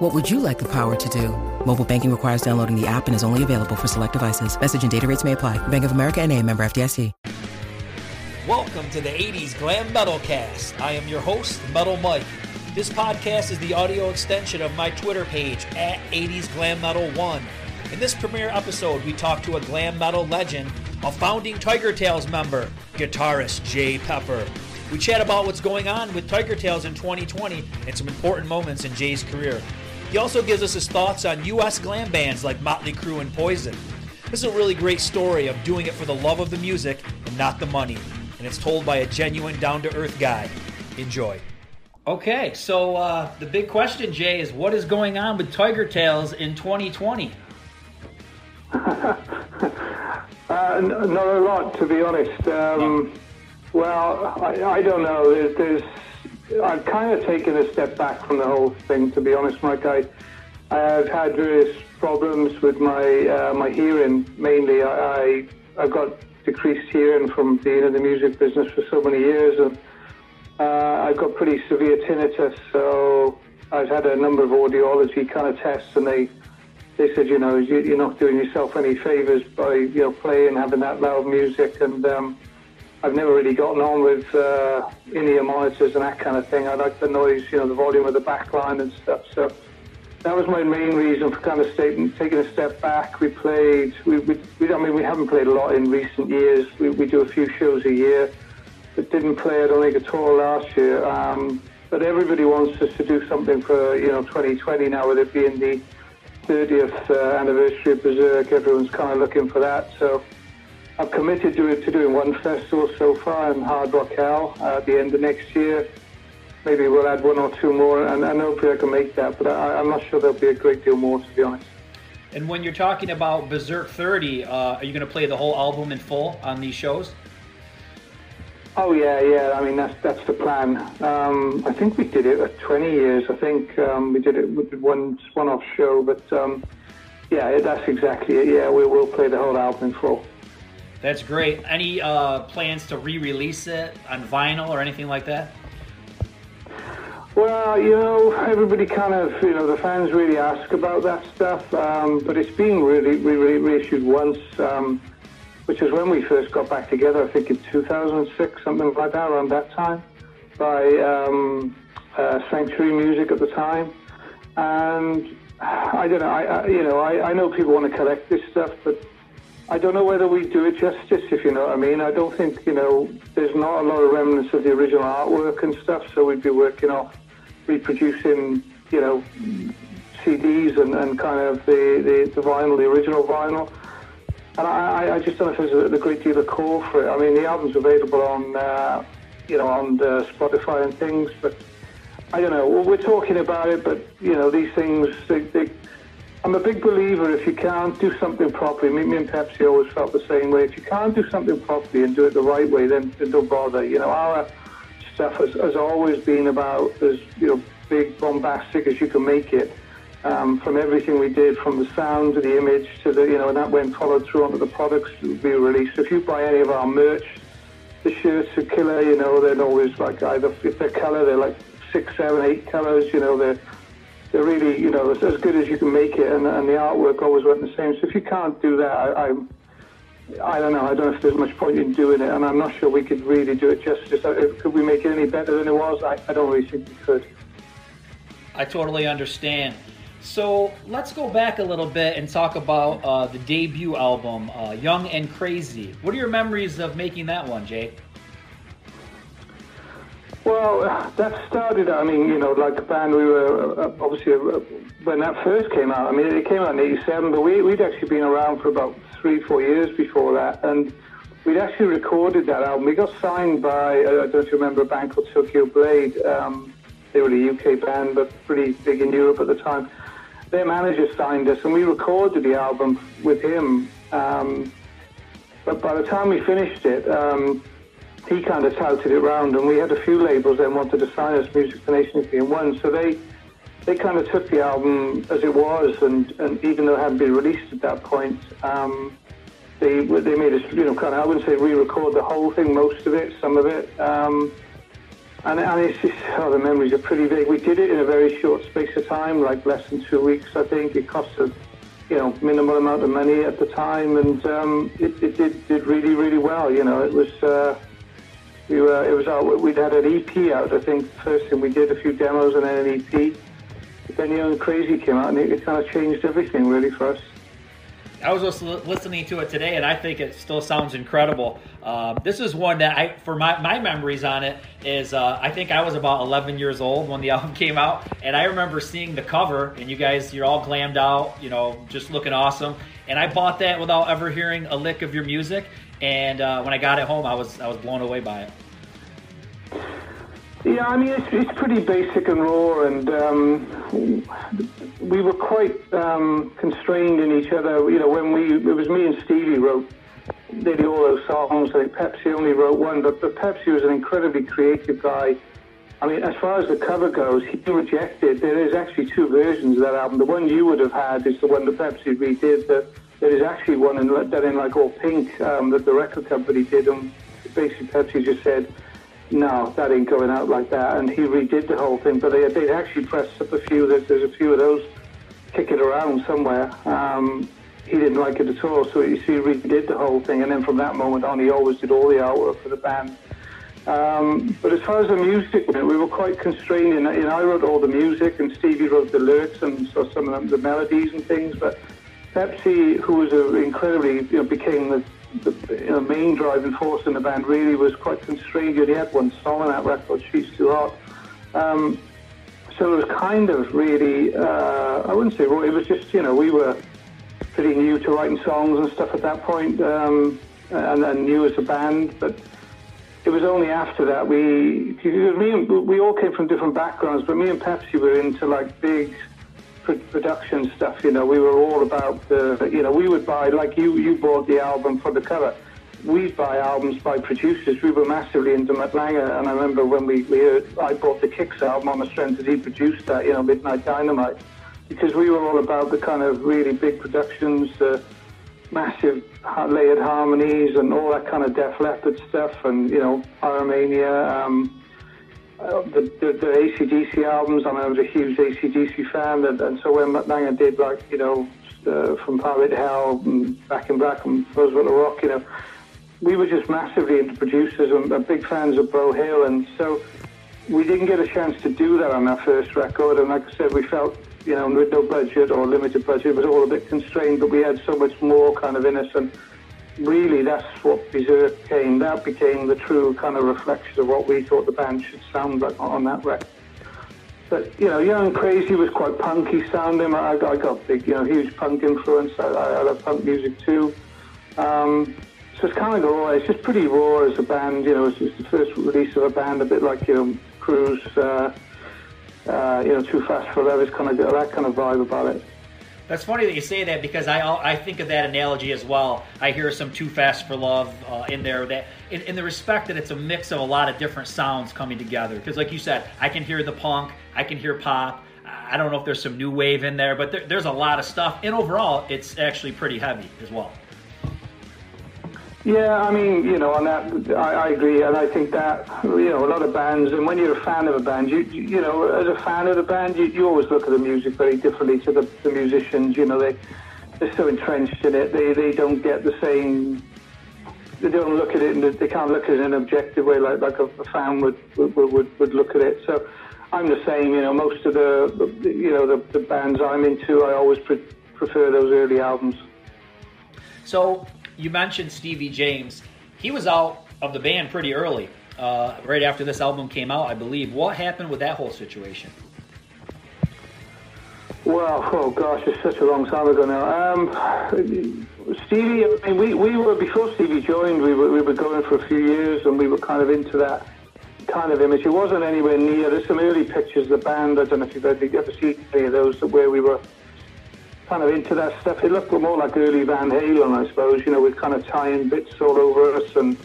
What would you like the power to do? Mobile banking requires downloading the app and is only available for select devices. Message and data rates may apply. Bank of America and a member FDIC. Welcome to the 80s Glam Metal Cast. I am your host, Metal Mike. This podcast is the audio extension of my Twitter page at 80s Glam Metal 1. In this premiere episode, we talk to a glam metal legend, a founding Tigertailz member, guitarist Jay Pepper. We chat about what's going on with Tigertailz in 2020 and some important moments in Jay's career. He also gives us his thoughts on U.S. glam bands like Motley Crue and Poison. This is a really great story of doing it for the love of the music and not the money, and it's told by a genuine, down to earth guy. Enjoy. Okay, so uh, the big question, Jay, is what is going on with Tigertailz in 2020? uh, n- not a lot, to be honest. Um, well, I, I don't know. There's, there's I've kind of taken a step back from the whole thing, to be honest, Mike. I, I've had various problems with my uh, my hearing. Mainly, I, I I've got decreased hearing from being in the music business for so many years, and uh, I've got pretty severe tinnitus. So I've had a number of audiology kind of tests, and they they said, you know, you, you're not doing yourself any favors by you know playing, having that loud music, and um, I've never really gotten on with uh, in-ear monitors and that kind of thing. I like the noise, you know, the volume of the backline and stuff. So that was my main reason for kind of taking a step back. We played, we, we, we, I mean, we haven't played a lot in recent years. We, we do a few shows a year, but didn't play, I don't think, at all last year. Um, but everybody wants us to do something for, you know, 2020 now, with it being the 30th uh, anniversary of Berserk. Everyone's kind of looking for that. So I've committed to, to doing one festival so far in Hard Rock Hell uh, at the end of next year. Maybe we'll add one or two more, and, and hopefully I can make that. But I, I'm not sure there'll be a great deal more, to be honest. And when you're talking about Berserk 30, uh, are you going to play the whole album in full on these shows? Oh yeah, yeah. I mean that's that's the plan. Um, I think we did it at 20 years. I think um, we did it with one one-off show, but um, yeah, that's exactly it. Yeah, we will play the whole album in full. That's great. Any uh, plans to re-release it on vinyl or anything like that? Well, you know, everybody kind of, you know, the fans really ask about that stuff, um, but it's being really, really reissued once, um, which is when we first got back together, I think in 2006, something like that, around that time, by um, uh, Sanctuary Music at the time. And I don't know, I, I you know, I, I know people want to collect this stuff, but I don't know whether we do it justice, if you know what I mean. I don't think, you know, there's not a lot of remnants of the original artwork and stuff, so we'd be working off reproducing, you know, CDs and, and kind of the, the, the vinyl, the original vinyl. And I, I just don't know if there's a, a great deal of call for it. I mean, the album's available on, uh, you know, on Spotify and things, but I don't know. Well, we're talking about it, but, you know, these things, they, they I'm a big believer if you can't do something properly. Me, me and Pepsi always felt the same way. If you can't do something properly and do it the right way, then, then don't bother. You know, our stuff has, has always been about as you know big, bombastic as you can make it. Um, from everything we did, from the sound to the image to the you know, and that went followed through onto the products we released. If you buy any of our merch, the shirts are killer. You know, they're always like either if they're color, they're like six, seven, eight colors. You know, they're they're really, you know, as, as good as you can make it, and, and the artwork always went the same. So if you can't do that, I, I, I don't know. I don't know if there's much point in doing it, and I'm not sure we could really do it justice. Could we make it any better than it was? I, I don't really think we could. I totally understand. So let's go back a little bit and talk about uh, the debut album, uh, Young and Crazy. What are your memories of making that one, Jay? Well, that started, I mean, you know, like a band, we were uh, obviously, uh, when that first came out, I mean, it came out in 87, but we, we'd actually been around for about three, four years before that. And we'd actually recorded that album. We got signed by, uh, I don't know if you remember, a band called Tokyo Blade. Um, they were a UK band, but pretty big in Europe at the time. Their manager signed us, and we recorded the album with him. Um, but by the time we finished it, um, he kind of touted it around, and we had a few labels then wanted to sign us Music for Nations being one. So they they kind of took the album as it was, and, and even though it hadn't been released at that point, um, they they made us you know kind of I wouldn't say re-record the whole thing, most of it, some of it. Um, and, and it's just, oh, the memories are pretty big. We did it in a very short space of time, like less than two weeks, I think. It cost us, you know, minimal amount of money at the time, and um, it, it did, did really, really well. You know, it was, uh, we were, it was our, we'd had an EP out, I think, first thing we did, a few demos and then an EP. But then Young and Crazy came out, and it, it kind of changed everything, really, for us. I was just listening to it today, and I think it still sounds incredible. Um, this is one that I, for my, my memories on it, is uh, I think I was about 11 years old when the album came out, and I remember seeing the cover, and you guys, you're all glammed out, you know, just looking awesome. And I bought that without ever hearing a lick of your music, and uh, when I got it home, I was I was blown away by it. Yeah, I mean it's, it's pretty basic and raw, and um, we were quite um, constrained in each other. You know, when we it was me and Stevie wrote nearly all those songs. I think Pepsi only wrote one, but, but Pepsi was an incredibly creative guy. I mean, as far as the cover goes, he rejected. There is actually two versions of that album. The one you would have had is the one that Pepsi redid. That there is actually one in, done in like all pink um, that the record company did, and basically Pepsi just said no, that ain't going out like that. And he redid the whole thing, but they, they'd actually pressed up a few. There's, there's a few of those kicking around somewhere. Um, he didn't like it at all, so he redid the whole thing. And then from that moment on, he always did all the artwork for the band. Um, but as far as the music went, we were quite constrained. In, in I wrote all the music, and Stevie wrote the lyrics and so some of the, the melodies and things. But Pepsi, who was incredibly, you know, became the the you know, main driving force in the band really was quite constrained. Only had one song on that record, She's Too Hot. Um, so it was kind of really, uh, I wouldn't say, well, it was just, you know, we were pretty new to writing songs and stuff at that point, um, and, and new as a band, but it was only after that we, me and, we all came from different backgrounds, but me and Pepsi were into like big production stuff. You know, we were all about the. You know, we would buy like you. You bought the album for the cover. We'd buy albums by producers. We were massively into Mutt Lange, and I remember when we, we heard, I bought the Kix album on the strength that he produced that. You know, Midnight Dynamite, because we were all about the kind of really big productions, the massive layered harmonies, and all that kind of Def Leppard stuff, and you know, Pyromania. Um, the, the, the ACDC albums, I, mean, I was a huge ACDC fan, and, and so when Lange did, like, you know, uh, from Parliament Hell, and Back in Black, and Roosevelt the Rock, you know, we were just massively into producers and, and big fans of Beau Hill, and so we didn't get a chance to do that on our first record, and like I said, we felt, you know, with no budget or limited budget, it was all a bit constrained, but we had so much more kind of innocent really that's what became. That became the true kind of reflection of what we thought the band should sound like on that record. But you know, Young and Crazy was quite punky sounding. I, I got big, you know, huge punk influence. I, I love punk music too. Um, so it's kind of raw. It's just pretty raw as a band. You know, it's the first release of a band, a bit like you know, Crue's. Uh, uh, you know, Too Fast for Love. It's kind of got that kind of vibe about it. That's funny that you say that because I I think of that analogy as well. I hear some "Too Fast for Love" uh, in there. That in, in, the respect that it's a mix of a lot of different sounds coming together. Because like you said, I can hear the punk, I can hear pop. I don't know if there's some new wave in there, but there, there's a lot of stuff. And overall, it's actually pretty heavy as well. Yeah, I mean, you know, on that, I, I agree, and I think that you know a lot of bands, and when you're a fan of a band, you you know, as a fan of the band, you, you always look at the music very differently to the, the musicians. You know, they they're so entrenched in it, they they don't get the same. They don't look at it, and they can't look at it in an objective way like like a, a fan would, would would would look at it. So. I'm the same, you know. Most of the, you know, the, the bands I'm into, I always pre- prefer those early albums. So you mentioned Stevie James. He was out of the band pretty early, uh, right after this album came out, I believe. What happened with that whole situation? Well, oh gosh, it's such a long time ago now. Um, Stevie, I mean, we, we were, before Stevie joined, we were, we were going for a few years and we were kind of into that kind of image. It wasn't anywhere near. There's some early pictures of the band. I don't know if you've ever, ever seen any of those where we were kind of into that stuff. It looked more like early Van Halen, I suppose, you know, with kind of tying bits all over us and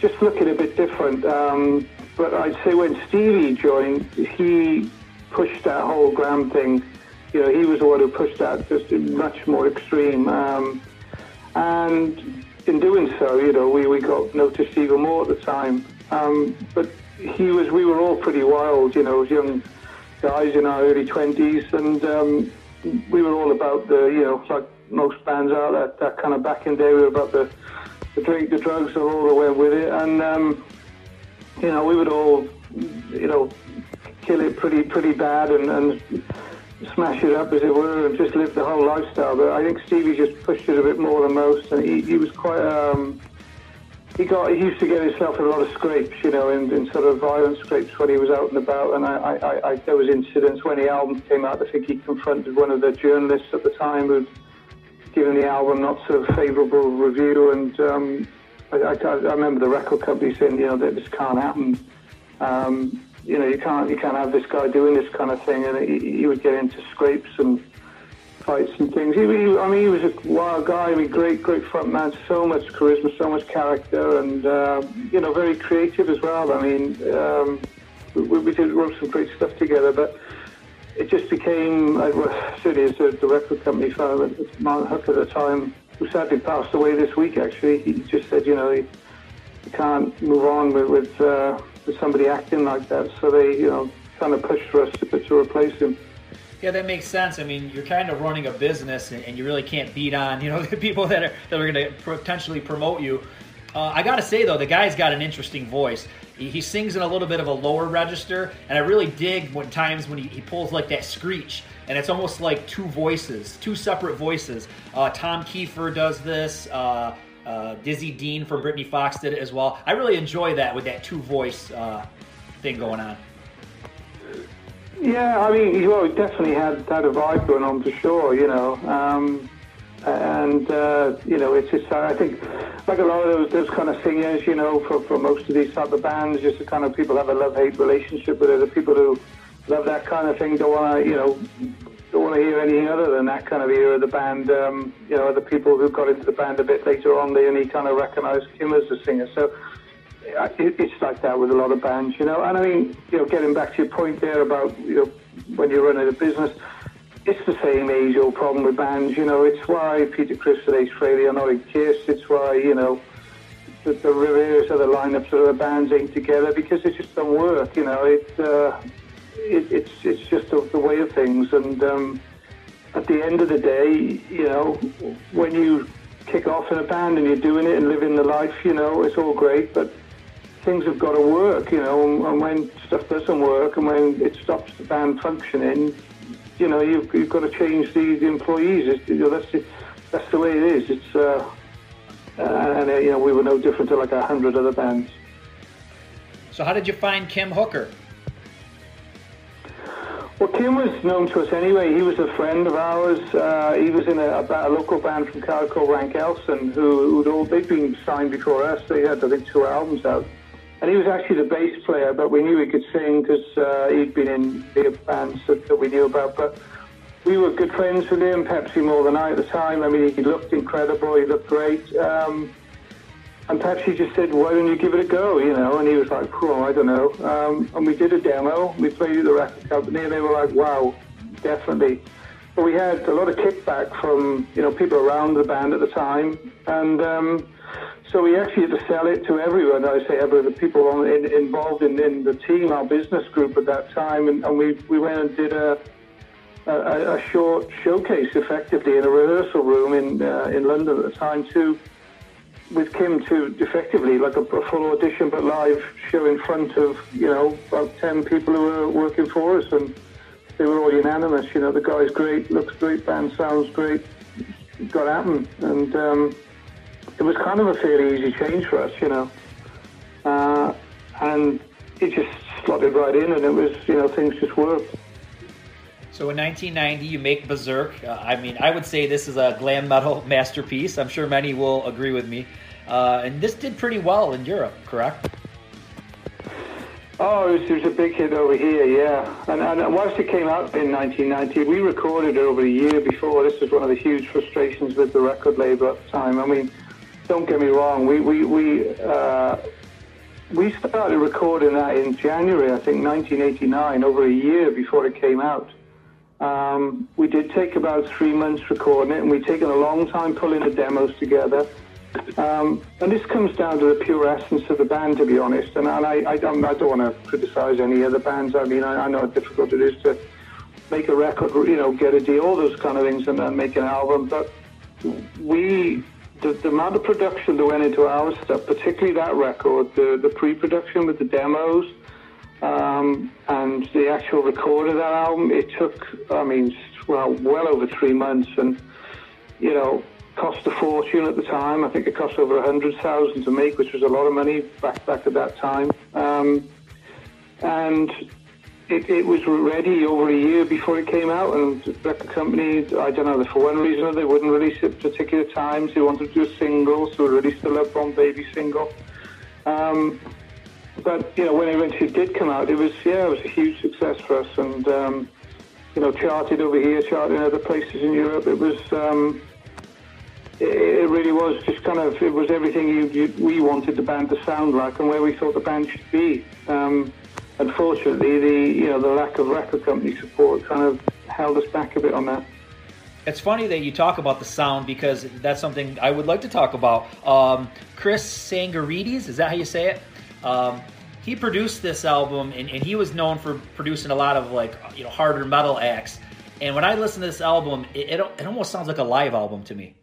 just looking a bit different. Um, but I'd say when Stevie joined, he pushed that whole glam thing. You know, he was the one who pushed that just much more extreme. Um, and in doing so, you know, we, we got noticed even more at the time. Um, but he was, we were all pretty wild, you know, as young guys in our early 20s, and um, we were all about the, you know, like most bands are, that, that kind of back in day, we were about the, the drink, the drugs, and all the way with it. And, um, you know, we would all, you know, kill it pretty, pretty bad and, and smash it up, as it were, and just live the whole lifestyle. But I think Stevie just pushed it a bit more than most, and he, he was quite. Um, he got he used to get himself in a lot of scrapes, you know, in, in sort of violent scrapes when he was out and about. And I, I, I, there was incidents when the album came out. I think he confronted one of the journalists at the time who'd given the album not so favourable review. And um, I, I, I, remember the record company saying, you know, that this can't happen. Um, you know, you can't you can't have this guy doing this kind of thing, and he, he would get into scrapes and fights and things. He, he, I mean, he was a wild guy. I mean, great, great front man. So much charisma, so much character, and uh, you know, very creative as well. I mean, um, we, we did wrote some great stuff together, but it just became uh, certainly as the, the record company fellow, Martin Hooker at the time, who sadly passed away this week. Actually, he just said, you know, he, he can't move on with. with uh, with somebody acting like that. So they, you know, kind of pushed for us to, to replace him. Yeah, that makes sense. I mean, you're kind of running a business, and, and you really can't beat on, you know, the people that are that are going to potentially promote you. Uh, I got to say though, the guy's got an interesting voice. He, he, sings in a little bit of a lower register, and I really dig when times when he, he pulls like that screech, and it's almost like two voices, two separate voices. Uh, Tom Kiefer does this. Uh, uh, Dizzy Dean from Britny Fox did it as well. I really enjoy that with that two voice uh, thing going on. Yeah, I mean, well, definitely had had a vibe going on for sure, you know. Um, and uh, you know, it's just I think like a lot of those, those kind of singers, you know, for, for most of these type of bands, just the kind of people have a love hate relationship with it. The people who love that kind of thing don't want to, you know, don't want to hear anything other than that kind of era of the band. Um, you know, the people who got into the band a bit later on, they only kind of recognised him as a singer. So it, it's like that with a lot of bands, you know. And I mean, you know, getting back to your point there about you know when you're running a business, it's the same age-old problem with bands. You know, it's why Peter Criss and Ace Frehley are not in Kiss. It's why you know the, the Riveras of the lineups of the bands ain't together because it just don't work. You know, it. Uh, it, it's it's just the, the, way of things. And um, at the end of the day, you know, when you kick off in a band and you're doing it and living the life, you know, it's all great, but things have got to work, you know. And, and when stuff doesn't work and when it stops the band functioning, you know, you've, you've got to change the, the employees. It's, you know, that's the, that's the way it is. It's uh, and uh, you know, we were no different to like a hundred other bands. So, how did you find Kim Hooker? Well, Kim was known to us anyway. He was a friend of ours. Uh, he was in a, a, local band from called Rank Elson, who, who'd all, they'd been signed before us. They had, I think, two albums out. And he was actually the bass player, but we knew he could sing because uh, he'd been in the bands that, that, we knew about. But we were good friends with him, Pepsi more than I at the time. I mean, he looked incredible. He looked great. Um, and Pepsi just said, why don't you give it a go, you know? And he was like, oh, I don't know. Um, and we did a demo. We played it at the record company, and they were like, wow, definitely. But we had a lot of kickback from, you know, people around the band at the time. And um, so we actually had to sell it to everyone. I say everyone, the people on, in, involved in, in, the team, our business group at that time. And, and we, we went and did a, a, a, short showcase, effectively, in a rehearsal room in, uh, in London at the time, too with Kim to effectively like a, a, full audition but live show in front of you know about ten people who were working for us and they were all unanimous. You know the guy's great, looks great, band sounds great, got him, and um, it was kind of a fairly easy change for us, you know, uh, and it just slotted right in, and it was you know things just worked. So in 1990, you make Berserk. Uh, I mean, I would say this is a glam metal masterpiece. I'm sure many will agree with me. Uh, and this did pretty well in Europe, correct? Oh, it was, it was, a big hit over here, yeah. And, and whilst it came out in 1990, we recorded it over a year before. This was one of the huge frustrations with the record label at the time. I mean, don't get me wrong, we we we uh, we started recording that in January, I think, 1989, over a year before it came out. Um, we did take about three months recording it, and we'd taken a long time pulling the demos together. Um, and this comes down to the pure essence of the band, to be honest. And, I, I, don't, I don't want to criticize any other bands. I mean, I, I, know how difficult it is to make a record, you know, get a deal, all those kind of things, and then make an album. But we, the, the amount of production that went into our stuff, particularly that record, the, the pre-production with the demos, um, and the actual record of that album, it took, I mean, well, well over three months. And, you know, cost a fortune at the time. I think it cost over a hundred thousand to make, which was a lot of money back back at that time. Um, and it, it, was ready over a year before it came out, and the record company, I don't know, for one reason or they wouldn't release it at particular times. They wanted to do a single, so released the Love Bomb Baby single. Um, but you know, when it eventually did come out, it was yeah, it was a huge success for us, and um, you know, charted over here, charted in other places in Europe. It was um, it really was just kind of it was everything you, you, we wanted the band to sound like and where we thought the band should be. Um, unfortunately, the you know the lack of record company support kind of held us back a bit on that. It's funny that you talk about the sound because that's something I would like to talk about. Um, Chris Tsangarides, is that how you say it? Um, he produced this album, and, and, he was known for producing a lot of like you know harder metal acts. And when I listen to this album, it, it, it almost sounds like a live album to me.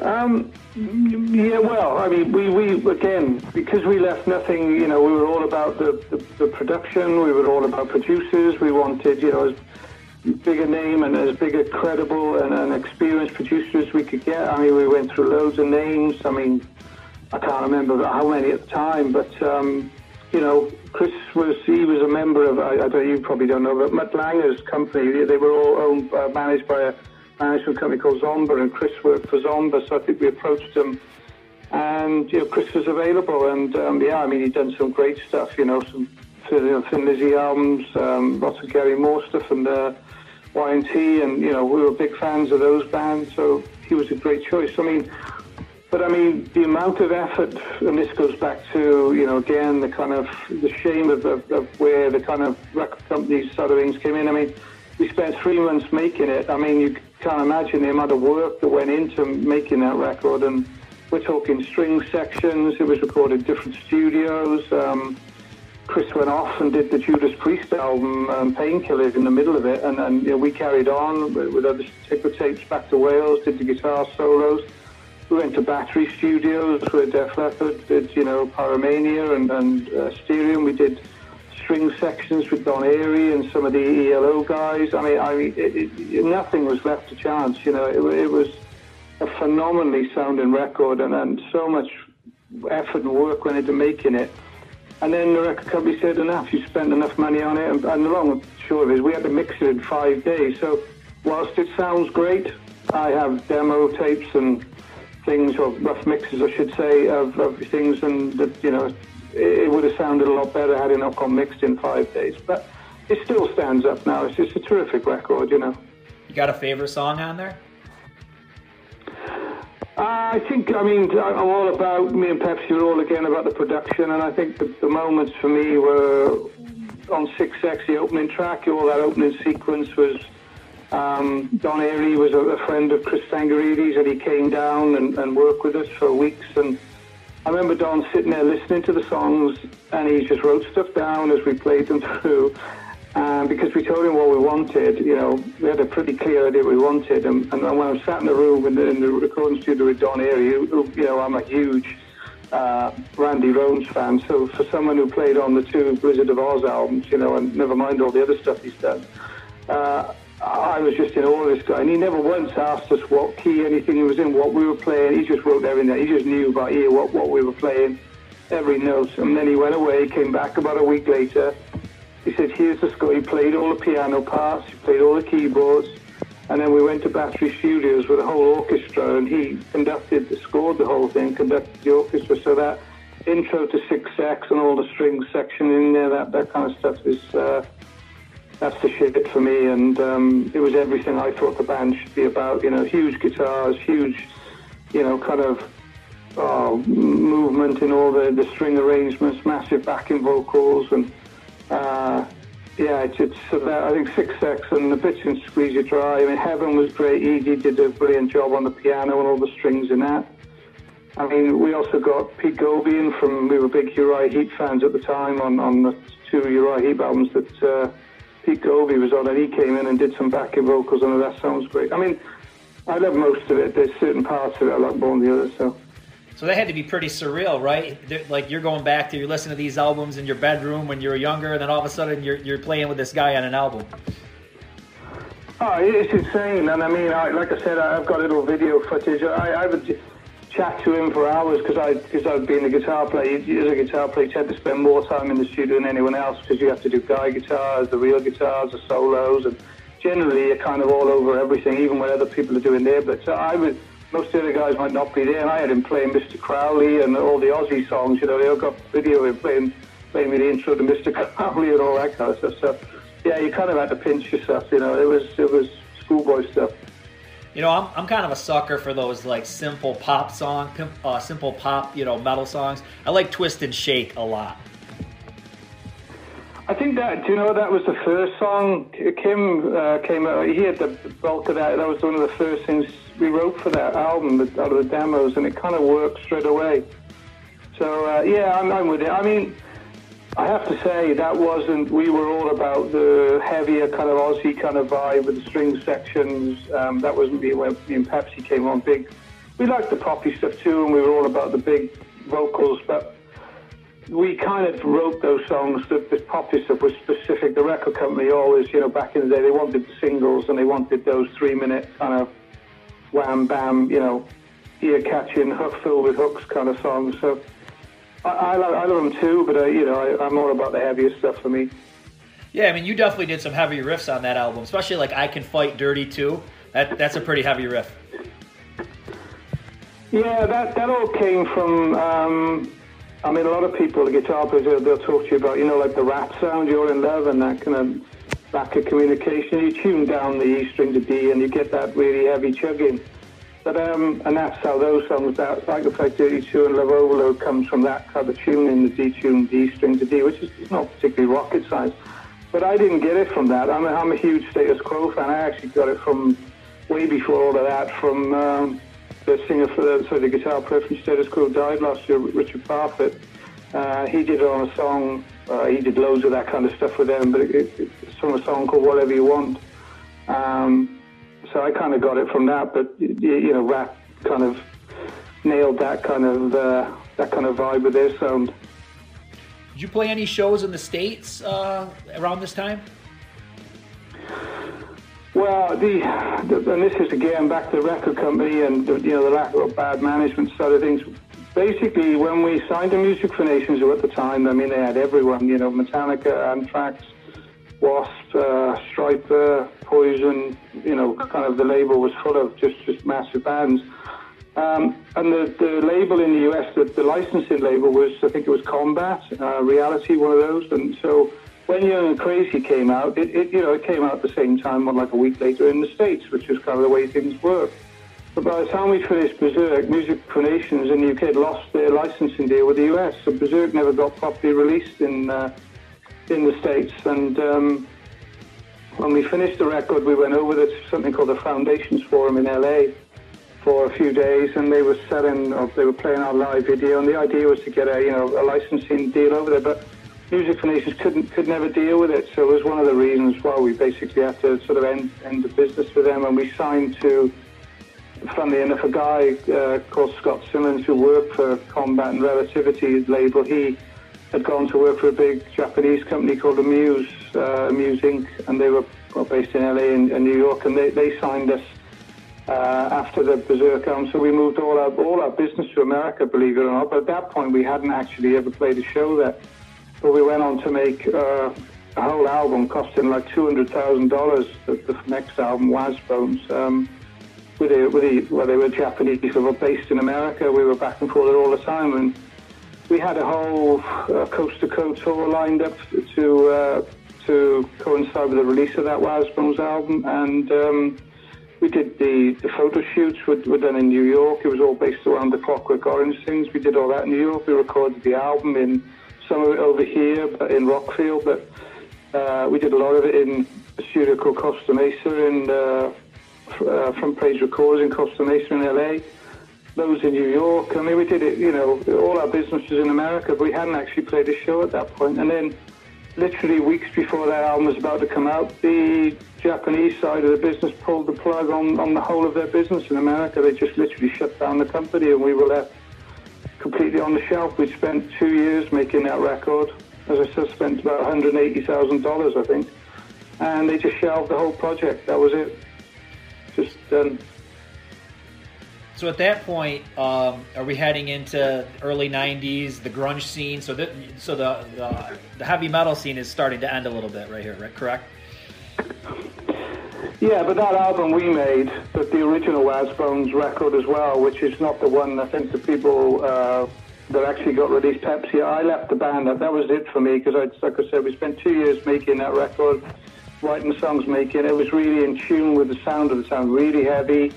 Um, yeah, well, I mean, we, we again because we left nothing. You know, we were all about the, the, the production. We were all about producers. We wanted, you know, as big a name and as big a credible and an experienced producer as we could get. I mean, we went through loads of names. I mean, I can't remember how many at the time, but um, you know, Chris was he was a member of I, I don't you probably don't know, but Mutt Lange's company. They were all owned uh, managed by a management company called Zomba, and Chris worked for Zomba, so I think we approached him. And, you know, Chris was available, and, um, yeah, I mean, he'd done some great stuff, you know, some you know, Thin Lizzy albums, um, lots of Gary Moore stuff, and uh, Y&T, and, you know, we were big fans of those bands, so he was a great choice. I mean, but I mean, the amount of effort, and this goes back to, you know, again, the kind of the shame of, of, of where the kind of record companies sort of things came in. I mean, we spent three months making it. I mean, you can't imagine the amount of work that went into making that record. And we're talking string sections. It was recorded in different studios. Um, Chris went off and did the Judas Priest album, um, Painkillers, in the middle of it, and, you know, we carried on with, with other ticker tapes back to Wales, did the guitar solos. We went to Battery Studios where Def Leppard did, you know, Pyromania and, and uh. We did string sections with Don Airey and some of the ELO guys. I mean, I mean, it, it, nothing was left to chance. You know, it, it was a phenomenally sounding record, and, and so much effort and work went into making it. And then the record company said, enough, you spent enough money on it. And, and the long and short of it is we had to mix it in five days. So whilst it sounds great, I have demo tapes and things, or rough mixes, I should say, of, of things, and, you know, it would have sounded a lot better had it not gone mixed in five days. But it still stands up now. It's just a terrific record, you know. You got a favorite song on there? Uh, I think, I mean, I'm all about, me and Pepsi are all again about the production, and I think the, the moments for me were on Sick Sex, the opening track, all that opening sequence was um, Don Airey was a, a, friend of Chris Tsangarides, and he came down and, and worked with us for weeks, and I remember Don sitting there listening to the songs, and he just wrote stuff down as we played them through. And because we told him what we wanted, you know, we had a pretty clear idea what we wanted. And, and when I sat in the room in the, in the recording studio with Don Airey, who, you know, I'm a huge uh, Randy Rhoads fan. So for someone who played on the two Blizzard of Ozz albums, you know, and never mind all the other stuff he's done, uh, I was just in awe of this guy, and he never once asked us what key anything he was in, what we were playing. He just wrote everything. He just knew by ear what, what we were playing, every note. And then he went away, came back about a week later. He said, "Here's the score." He played all the piano parts, he played all the keyboards, and then we went to Battery Studios with a whole orchestra, and he conducted, the scored the whole thing, conducted the orchestra, so that intro to Sick Sex and all the string section in there, that, that kind of stuff is, uh, that's the shit for me. And um, it was everything I thought the band should be about. You know, huge guitars, huge, you know, kind of uh, movement in all the, the string arrangements, massive backing vocals, and uh, yeah, it's, it's about, I think Sick Sex and the bits in Squeeze You Dry. I mean, Heaven was great. Edie did a brilliant job on the piano and all the strings in that. I mean, we also got Pete Goalby from, we were big Uriah Heep fans at the time on, on the two Uriah Heep albums that uh, Pete Goalby was on, and he came in and did some backing vocals, and that sounds great. I mean, I love most of it. There's certain parts of it I like more than the others, so. So that had to be pretty surreal, right? Like you're going back to you're listening to these albums in your bedroom when you were younger, and then all of a sudden you're you're playing with this guy on an album. Oh, it's insane, and I mean, I, like I said, I've got a little video footage. I, I would chat to him for hours because I because I've been a guitar player. As a guitar player, you tend to spend more time in the studio than anyone else because you have to do guy guitars, the real guitars, the solos, and generally you're kind of all over everything, even when other people are doing their bits. So uh, I was most of the other guys might not be there. And I had him playing Mr. Crowley and all the Ozzy songs. You know, they all got video of him playing, playing me the intro to Mr. Crowley and all that kind of stuff. So, yeah, you kind of had to pinch yourself. You know, it was it was schoolboy stuff. You know, I'm, I'm kind of a sucker for those like simple pop song, uh, simple pop, you know, metal songs. I like Twist and Shake a lot. I think that do you know that was the first song Kim uh, came out. He had the bulk of that. That was one of the first things we wrote for that album out of the demos, and it kind of worked straight away. So uh, yeah, I'm, I'm with it. I mean, I have to say that wasn't. We were all about the heavier kind of Ozzy kind of vibe with the string sections. Um, that wasn't me when me and Pepsi came on big. We liked the poppy stuff too, and we were all about the big vocals, but we kind of wrote those songs. The, the poppy stuff was specific. The record company always, you know, back in the day, they wanted the singles and they wanted those three-minute kind of wham bam, you know, ear catching, hook filled with hooks kind of songs. So I, I, love, I love them too, but uh, you know, I, I'm more about the heavier stuff for me. Yeah, I mean, you definitely did some heavy riffs on that album, especially like "I Can Fight Dirty" too. That that's a pretty heavy riff. Yeah, that that all came from. Um, I mean, a lot of people, the guitar players, they'll talk to you about, you know, like the Ratt sound, "You're in Love," and that kind of lack of communication. You tune down the E string to D, and you get that really heavy chugging. But um, and that's how those songs, that like the Fight Dirty Too and Love Overload, comes from that type of tuning, the D tune, D string to D, which is not particularly rocket science. But I didn't get it from that. I'm a, I'm a huge Status Quo fan. I actually got it from way before all of that, from um, the singer for the, sorry, the guitar player from Status Quo died last year, Richard Parfitt. Uh, he did it on a song. Uh, he did loads of that kind of stuff with them, but it, it, it's from a song called Whatever You Want. Um, so I kind of got it from that, but you know, Ratt kind of nailed that kind of uh, that kind of vibe with their sound. Did you play any shows in the states uh, around this time? Well, the, the, and this is again back to the record company and the, you know the lack of bad management side of things. Basically, when we signed to Music for Nations, who at the time, I mean, they had everyone, you know, Metallica, Anthrax, Wasp, uh, Stryper, Poison, you know, kind of the label was full of just, just massive bands. Um, and the, the label in the US, the, the licensing label was, I think it was Combat, uh, Reality, one of those. And so when Young and Crazy came out, it, it, you know, it came out at the same time, like a week later in the States, which was kind of the way things work. But by the time we finished Berserk, Music for Nations in the UK had lost their licensing deal with the US, so Berserk never got properly released in uh, in the States. And um, when we finished the record, we went over to something called the Foundations Forum in LA for a few days, and they were selling, or they were playing our live video, and the idea was to get a you know a licensing deal over there, but Music for Nations couldn't could never deal with it, so it was one of the reasons why we basically had to sort of end end the business with them, and we signed to. Funnily enough, a guy uh, called Scott Simmons, who worked for Combat and Relativity label, he had gone to work for a big Japanese company called Amuse, uh, Amuse Inc., and they were well, based in LA and, and, New York, and they, they signed us uh, after the Berserk album. So we moved all our all our business to America, believe it or not. But at that point, we hadn't actually ever played a show there. But we went on to make uh, a whole album costing like two hundred thousand dollars. The, the next album, Wazbones. Um, with a, with a, well, they were Japanese, they were based in America. We were back and forth all the time, and we had a whole coast to coast tour lined up to uh, to coincide with the release of that Wazbones album, and um, we did the, the photo shoots were, were done in New York. It was all based around the Clockwork Orange things. We did all that in New York. We recorded the album in some of it over here, but in Rockfield, but uh, we did a lot of it in a studio called Costa Mesa in uh, uh, Front Page Records in Costa Mesa in LA. Those in New York. I mean, we did it. You know, all our business was in America, but we hadn't actually played a show at that point. And then, literally weeks before that album was about to come out, the Japanese side of the business pulled the plug on, on the whole of their business in America. They just literally shut down the company, and we were left completely on the shelf. We spent two years making that record. As I said, spent about $180,000, I think. And they just shelved the whole project. That was it. Just done. So at that point, um, are we heading into early '90s, the grunge scene? So, that, so the, the, the heavy metal scene is starting to end a little bit right here, right? Correct? Yeah, but that album we made, but the original Wazbones record as well, which is not the one I think the people uh, that actually got released Pepsi. I left the band. That was it for me because, like I said, we spent two years making that record, writing the songs, making it. was really in tune with the sound of the sound, really heavy,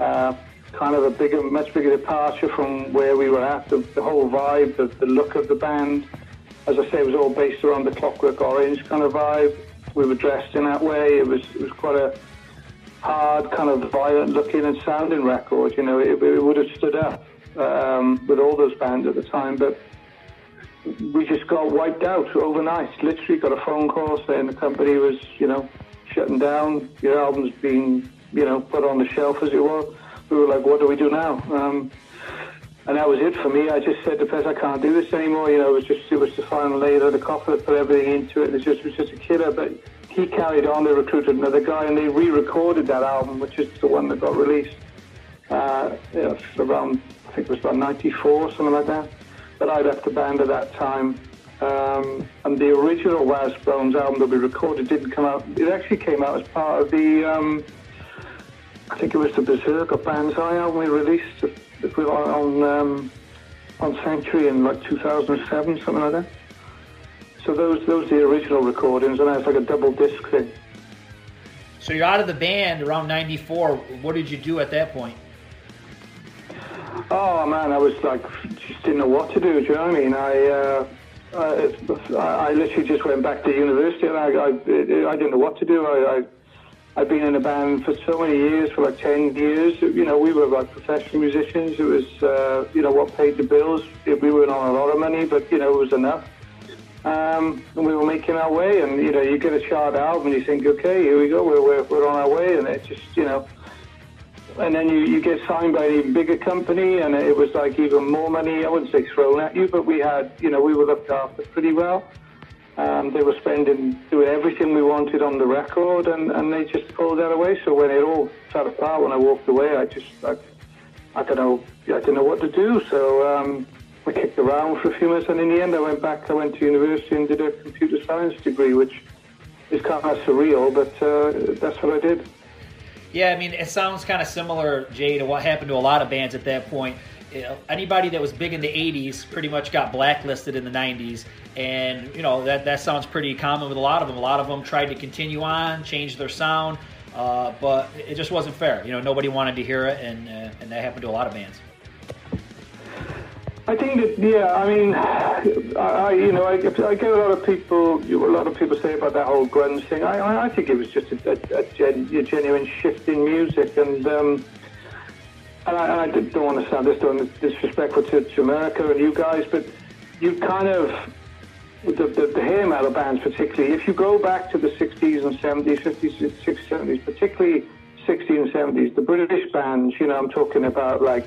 uh, kind of a bigger, much bigger departure from where we were at. The, the whole vibe, the, the look of the band, as I say, it was all based around the Clockwork Orange kind of vibe we were dressed in that way. It was it was quite a hard, kind of violent looking and sounding record. You know, it, it would have stood up um, with all those bands at the time, but we just got wiped out overnight. Literally got a phone call saying the company was, you know, shutting down. Your album's being, you know, put on the shelf as it were. We were like, what do we do now? Um, and that was it for me. I just said to Pez, I can't do this anymore. You know, it was just it was the final layer of the coffin, put everything into it. It was just it was just a killer. But he carried on. They recruited another guy, and they re-recorded that album, which is the one that got released. Uh, you know, around I think it was about '94, something like that. But I left the band at that time. Um, and the original Wazbones album that we recorded didn't come out. It actually came out as part of the, um, I think it was the Berserk or Banzai album we released it on um, on Sanctuary in like 2007, something like that. So those those are the original recordings, and it's like a double disc thing. So you're out of the band around '94. What did you do at that point? Oh man, I was like just didn't know what to do. Do you know what I mean? I. Uh, I, I literally just went back to university and I, I, I didn't know what to do. I, I I've been in a band for so many years, for like 10 years. You know, we were like professional musicians. It was, uh, you know, what paid the bills. We weren't on a lot of money, but, you know, it was enough. Um, and we were making our way. And, you know, you get a chart album and you think, okay, here we go, we're, we're, we're on our way. And it just, you know, and then you, you get signed by even bigger company and it was like even more money. I wouldn't say thrown at you, but we had, you know, we were looked after pretty well. Um, they were spending, doing everything we wanted on the record, and, and they just pulled that away. So when it all fell apart, when I walked away, I just, I, I don't know, I didn't know what to do. So um, I kicked around for a few months, and in the end, I went back. I went to university and did a computer science degree, which is kind of surreal, but uh, that's what I did. Yeah, I mean, it sounds kind of similar, Jay, to what happened to a lot of bands at that point you know, anybody that was big in the 80s pretty much got blacklisted in the 90s and you know that that sounds pretty common with a lot of them. A lot of them tried to continue on change their sound uh, but it just wasn't fair. You know nobody wanted to hear it and uh, and that happened to a lot of bands. I think that yeah, I mean, I, you know, I, I get a lot of people, a lot of people say about that whole grunge thing. I, I think it was just a, a, a, gen, a genuine shift in music, and um, and I, I don't want to sound this disrespectful to, to America and you guys, but you kind of the, the, the hair metal bands, particularly, if you go back to the 60s and 70s, 50s, 60s, 70s, particularly 60s and 70s, the British bands, you know, I'm talking about like,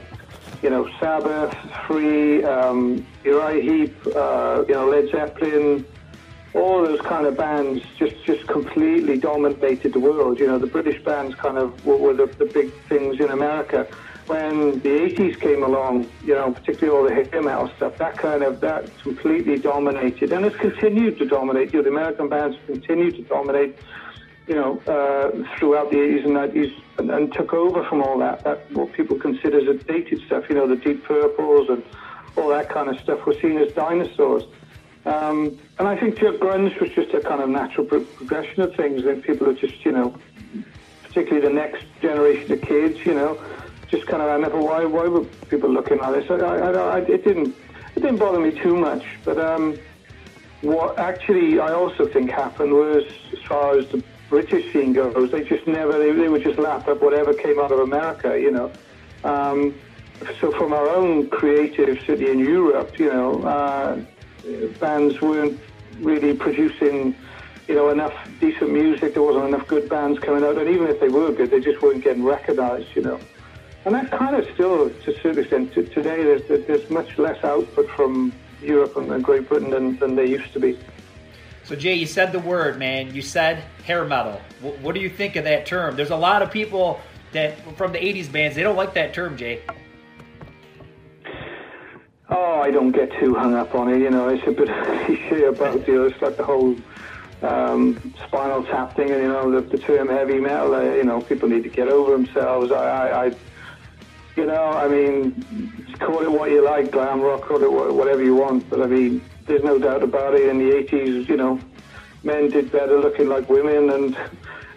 you know, Sabbath, Free, um, Uriah Heep, uh, you know, Led Zeppelin, all those kind of bands just, just completely dominated the world. You know, the British bands kind of were, were the, the big things in America when the 80s came along, you know, particularly all the hair metal stuff, that kind of, that completely dominated. And it's continued to dominate. You know, the American bands continued to dominate, you know, uh, throughout the 80s and 90s and, and, took over from all that, that what people consider as dated stuff, you know, the Deep Purples and all that kind of stuff were seen as dinosaurs. Um, and I think grunge was just a kind of natural pro- progression of things that people are just, you know, particularly the next generation of kids, you know, just kind of, I never, why, why were people looking at this? I, I, I, it didn't, it didn't bother me too much. But um, what actually I also think happened was, as far as the British scene goes, they just never, they, they would just lap up whatever came out of America, you know. Um, so from our own creative city in Europe, you know, uh, bands weren't really producing, you know, enough decent music. There wasn't enough good bands coming out, and even if they were good, they just weren't getting recognised, you know. And that kind of still, to a certain extent, to, today there's, there's much less output from Europe and Great Britain than, than there used to be. So Jay, you said the word, man. You said hair metal. What, what do you think of that term? There's a lot of people that from the '80s bands they don't like that term, Jay. Oh, I don't get too hung up on it. You know, it's a bit cliche about you know, it's like the whole um, spinal tap thing, and you know, the, the term heavy metal. Uh, you know, people need to get over themselves. I, I, I you know, I mean, call it what you like, glam rock, call it whatever you want. But I mean, there's no doubt about it. In the 80s, you know, men did better looking like women, and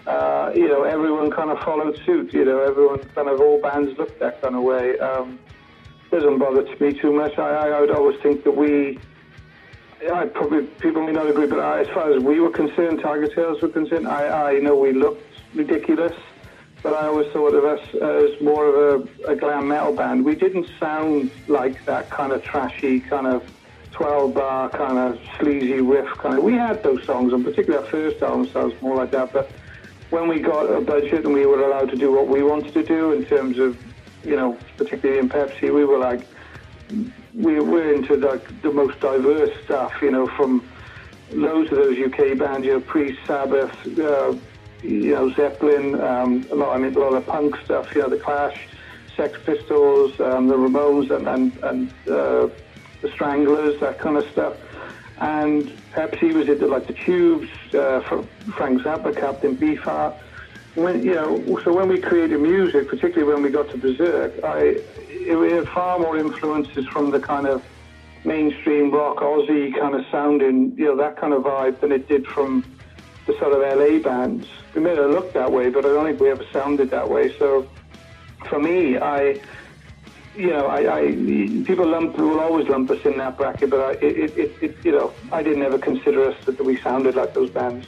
uh, you know, everyone kind of followed suit. You know, everyone kind of all bands looked that kind of way. Um, doesn't bother me too much. I, I, would always think that we, I probably people may not agree, but I, as far as we were concerned, Tigertailz were concerned, I, I know we looked ridiculous, but I always thought of us as more of a, a glam metal band. We didn't sound like that kind of trashy kind of 12 bar kind of sleazy riff kind of. We had those songs, and particularly our first album sounds more like that. But when we got a budget and we were allowed to do what we wanted to do in terms of you know, particularly in Pepsi, we were like, we were into like the most diverse stuff, you know, from loads of those UK bands, you know, Priest, Sabbath, uh, you know, Zeppelin, um, a lot, I mean, a lot of punk stuff, you know, The Clash, Sex Pistols, um, the Ramones, and and, and uh, the Stranglers, that kind of stuff. And Pepsi was into like the Tubes, uh, Frank Zappa, Captain Beefheart when you know, so when we created music, particularly when we got to Bezerk, I it, had far more influences from the kind of mainstream rock Aussie kind of sounding, you know, that kind of vibe than it did from the sort of LA bands. We made it look that way, but I don't think we ever sounded that way. So for me, I, you know, I, I people lump will always lump us in that bracket, but I, it, it, it, you know, I didn't ever consider us that we sounded like those bands.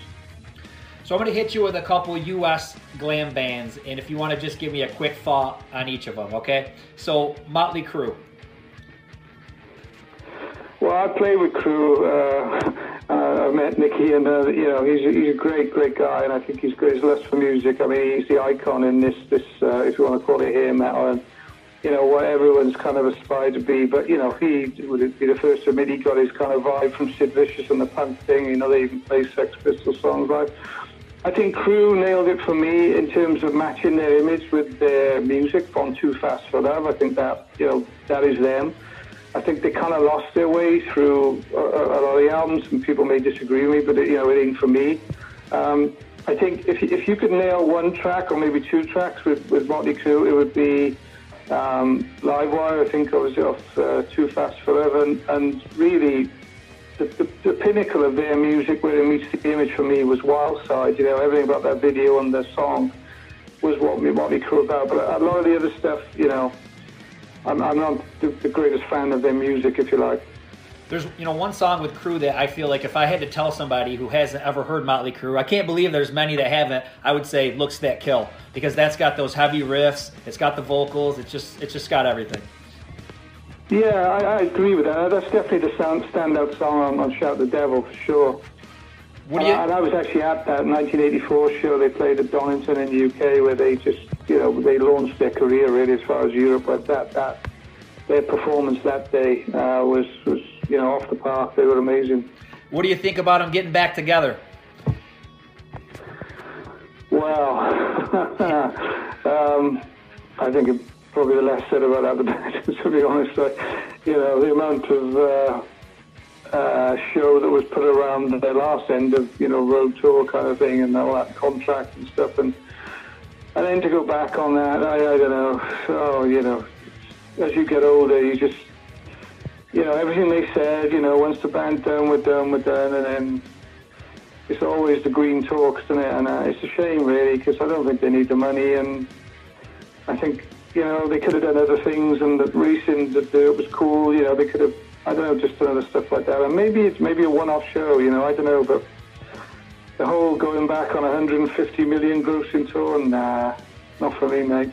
So I'm going to hit you with a couple U.S. glam bands, and if you want to just give me a quick thought on each of them, okay? So Motley Crue. Well, I play with Crue. Uh, uh, I met Nikki, and uh, you know he's he's a great, great guy, and I think he's. He's less for music. I mean, he's the icon in this, this uh, if you want to call it hair metal, and you know what everyone's kind of aspired to be. But you know, he would be the first to admit he got his kind of vibe from Sid Vicious and the punk thing. You know, they even play Sex Pistols songs like. I think Crue nailed it for me in terms of matching their image with their music from Too Fast for Love. I think that you know that is them. I think they kind of lost their way through a, a, lot of the albums, and people may disagree with me, but it, you know it ain't for me. Um, I think if if you could nail one track or maybe two tracks with with Motley Crue, it would be um, Livewire. I think was off uh, Too Fast for Love, and, and really the, the, the, pinnacle of their music where it meets the image for me was Wild Side. You know, everything about that video and the song was what Motley Crue about. But a lot of the other stuff, you know, I'm, I'm not the, the greatest fan of their music, if you like. There's, you know, one song with Crue that I feel like if I had to tell somebody who hasn't ever heard Motley Crue, I can't believe there's many that haven't. I would say "Looks That Kill" because that's got those heavy riffs. It's got the vocals. It's just, it's just got everything. Yeah, I, I, agree with that. That's definitely the sound, standout song on, on Shout the Devil for sure. What you... and, I, was actually at that 1984 show they played at Donington in the UK, where they just, you know, they launched their career really as far as Europe. But that, that their performance that day uh, was, was, you know, off the park. They were amazing. What do you think about them getting back together? Well, um, I think it probably the less said about that, the better, to be honest. Like, you know, the amount of uh, uh, show that was put around the last end of, you know, road tour kind of thing and all that contract and stuff. And and then to go back on that, I, I don't know. Oh, you know, as you get older, you just you know, everything they said, you know, once the band done, we're done, we're done, and then it's always the green talks, isn't it? And uh, it's a shame, really, because I don't think they need the money, and I think, you know, they could have done other things, and the racing that it was cool, you know, they could have, I don't know, just done other stuff like that. And maybe it's maybe a one-off show, you know, I don't know, but the whole going back on 150 million grossing tour, nah, not for me, mate.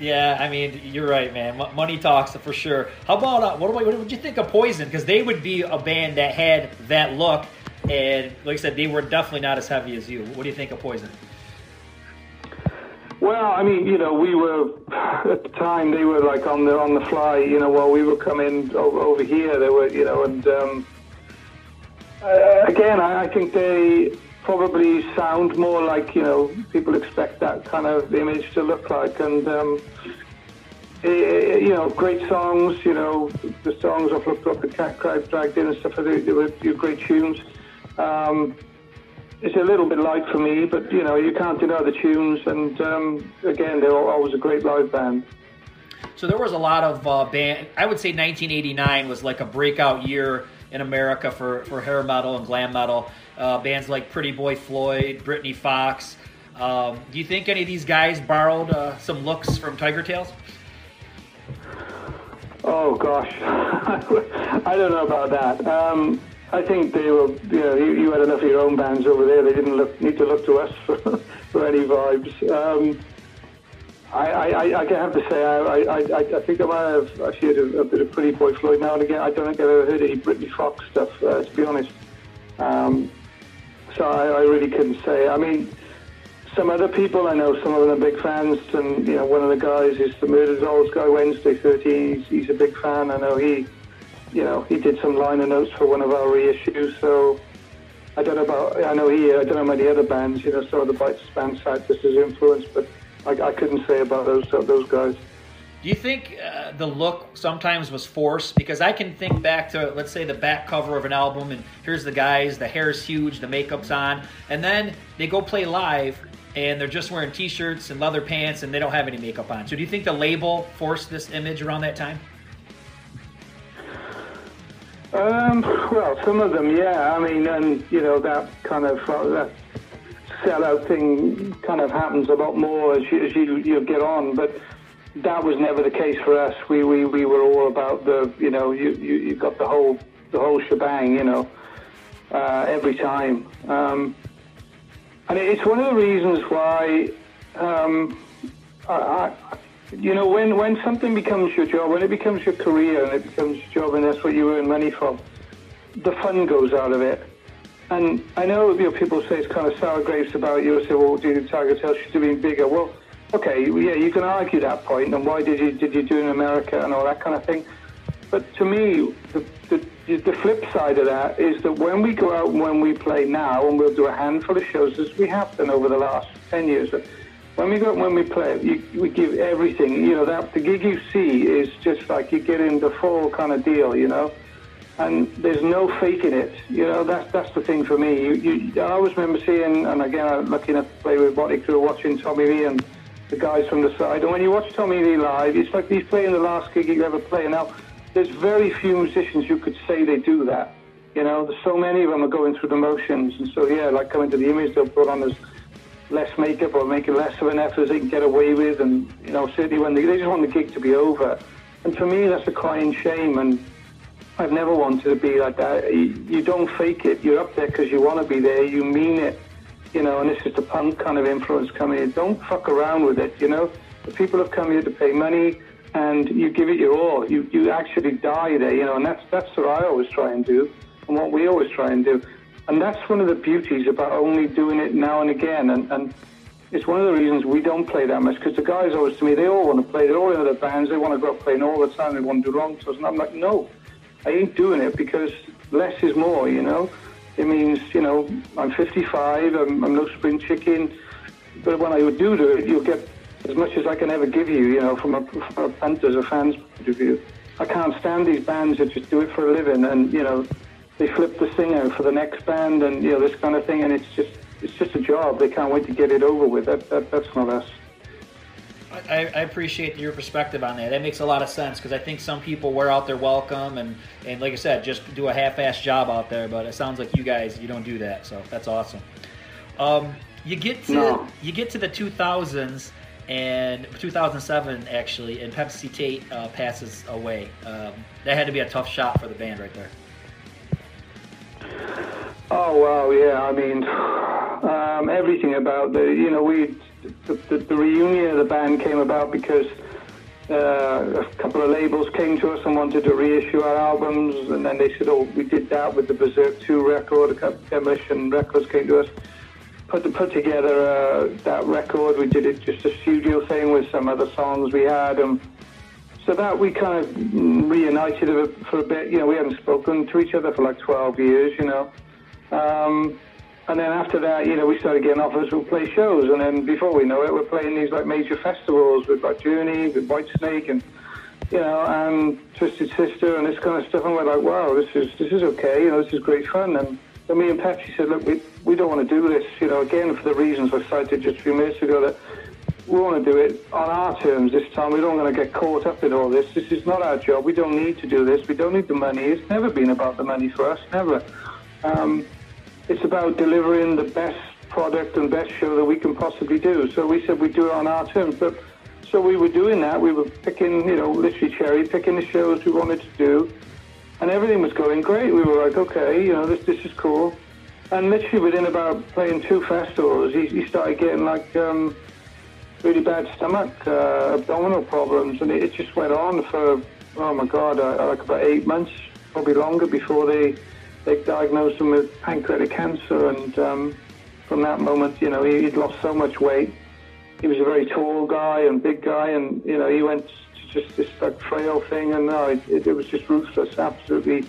Yeah, I mean, you're right, man. Money talks for sure. How about uh, what, what would you think of Poison? Because they would be a band that had that look, and like I said, they were definitely not as heavy as you. What do you think of Poison? Well, I mean, you know, we were at the time they were like on the on the fly. You know, while we were coming over, over here, they were, you know, and um, uh, again, I, I think they probably sound more like you know people expect that kind of image to look like, and um, it, eh, eh, you know, great songs. You know, the songs I've looked up, the Cat Crowd Dragged In and stuff. They, they were great tunes. Um, it's a little bit light for me, but you know you can't deny the tunes, and um, again they're always a great live band. So there was a lot of uh, band. I would say 1989 was like a breakout year in America for for hair metal and glam metal. Uh, bands like Pretty Boy Floyd, Britny Fox. Um, do you think any of these guys borrowed uh, some looks from Tigertailz? Oh gosh, I don't know about that. Um, I think they were, you know, you, you, had enough of your own bands over there. They didn't look, need to look to us for, for any vibes. Um, I, I, I, have to say, I, I, I think I might have heard a, a, bit of Pretty Boy Floyd now and again. I don't think I've ever heard any Britny Fox stuff, uh, to be honest. Um, so I, I really couldn't say. I mean, some other people I know, some of them are big fans, and you know, one of the guys is the Murderdolls guy, Wednesday 13. He's, he's a big fan. I know he you know, he did some liner notes for one of our reissues. So I don't know about, I know he, I don't know many other bands, you know, some of the Bites band side this is influence, but I, I couldn't say about those uh, those guys. Do you think uh, the look sometimes was forced? Because I can think back to, let's say, the back cover of an album, and here's the guys, the hair's huge, the makeup's on, and then they go play live, and they're just wearing t-shirts and leather pants, and they don't have any makeup on. So do you think the label forced this image around that time? Um, well, some of them, yeah. I mean, and you know that kind of uh, that sellout thing kind of happens a lot more as you, as you you get on, but that was never the case for us. We we, we were all about the you know you, you you got the whole the whole shebang, you know, uh, every time. Um, and it's one of the reasons why um, I, I you know, when, when something becomes your job, when it becomes your career and it becomes your job and that's what you earn money from, the fun goes out of it. And I know, you know people say it's kind of sour grapes about you. Say, well, did Tiger Tail should have been bigger? Well, okay, yeah, you can argue that point, and why did you did you do in America and all that kind of thing. But to me, the, the, the flip side of that is that when we go out and when we play now, and we'll do a handful of shows as we have done over the last ten years when we go when we play, you, we give everything. You know that the gig you see is just like you get in the full kind of deal. You know, and there's no faking it. You know that's that's the thing for me. You, you, I always remember seeing, and again, I'm enough to play with Motley Crue, watching Tommy Lee and the guys from the side. And when you watch Tommy Lee live, it's like he's playing the last gig you ever play. Now, there's very few musicians who could say they do that. You know, so many of them are going through the motions, and so yeah, like coming to the image they'll put on as less makeup or making less of an effort as they can get away with. And, you know, certainly when they, they just want the gig to be over. And for me, that's a crying shame. And I've never wanted to be like that. You, don't fake it. You're up there because you want to be there. You mean it. You know, and this is the punk kind of influence coming in. Don't fuck around with it, you know. The people have come here to pay money and you give it your all. You, you actually die there, you know, and that's, that's what I always try and do and what we always try and do. And that's one of the beauties about only doing it now and again. And, and it's one of the reasons we don't play that much because the guys always to me, they all want to play. They're all in their bands. They want to go playing all the time. They want to do long tours. And I'm like, no, I ain't doing it because less is more, you know? It means, you know, I'm 55. I'm, I'm no spring chicken. But when I do do it, you'll get as much as I can ever give you, you know, from a, from a punter's or fan's point of view. I can't stand these bands that just do it for a living and, you know, they flip the singer for the next band and you know this kind of thing, and it's just it's just a job. They can't wait to get it over with. That, that that's not us. I, I, appreciate your perspective on that. That makes a lot of sense because I think some people wear out their welcome and, and like I said, just do a half-ass job out there. But it sounds like you guys you don't do that, so that's awesome. Um, you get to no. you get to the 2000s and 2007 actually, and Pepsi Tate uh, passes away. Um, that had to be a tough shot for the band right there. Oh wow, yeah. I mean, um, everything about the you know we the, the, the, reunion of the band came about because uh, a couple of labels came to us and wanted to reissue our albums, and then they said, "Oh, we did that with the Bezerk Two record." A couple Demolition Records came to us, put put together uh, that record. We did it just a studio thing with some other songs we had, and so that we kind of reunited for a bit. You know, we hadn't spoken to each other for like 12 years. You know. Um, and then after that, you know, we started getting offers to play shows. And then before we know it, we're playing these like major festivals with like Journey, with Whitesnake, and you know, and Twisted Sister, and this kind of stuff. And we're like, wow, this is this is okay. You know, this is great fun. And then me and Pepsi said, look, we we don't want to do this. You know, again for the reasons I cited just a few minutes ago that. We want to do it on our terms this time. We don't want to get caught up in all this. This is not our job. We don't need to do this. We don't need the money. It's never been about the money for us. Never. Um, it's about delivering the best product and best show that we can possibly do. So we said we'd do it on our terms. But so we were doing that. We were picking, you know, literally cherry picking the shows we wanted to do, and everything was going great. We were like, okay, you know, this this is cool. And literally within about playing two festivals, he, he started getting like um, really bad stomach, uh, abdominal problems, and it, it, just went on for oh my god, uh, like about eight months, probably longer before they they diagnosed him with pancreatic cancer, and um, from that moment, you know, he, would lost so much weight. He was a very tall guy and big guy, and you know, he went to just this like frail thing, and no, it, it, it was just ruthless, absolutely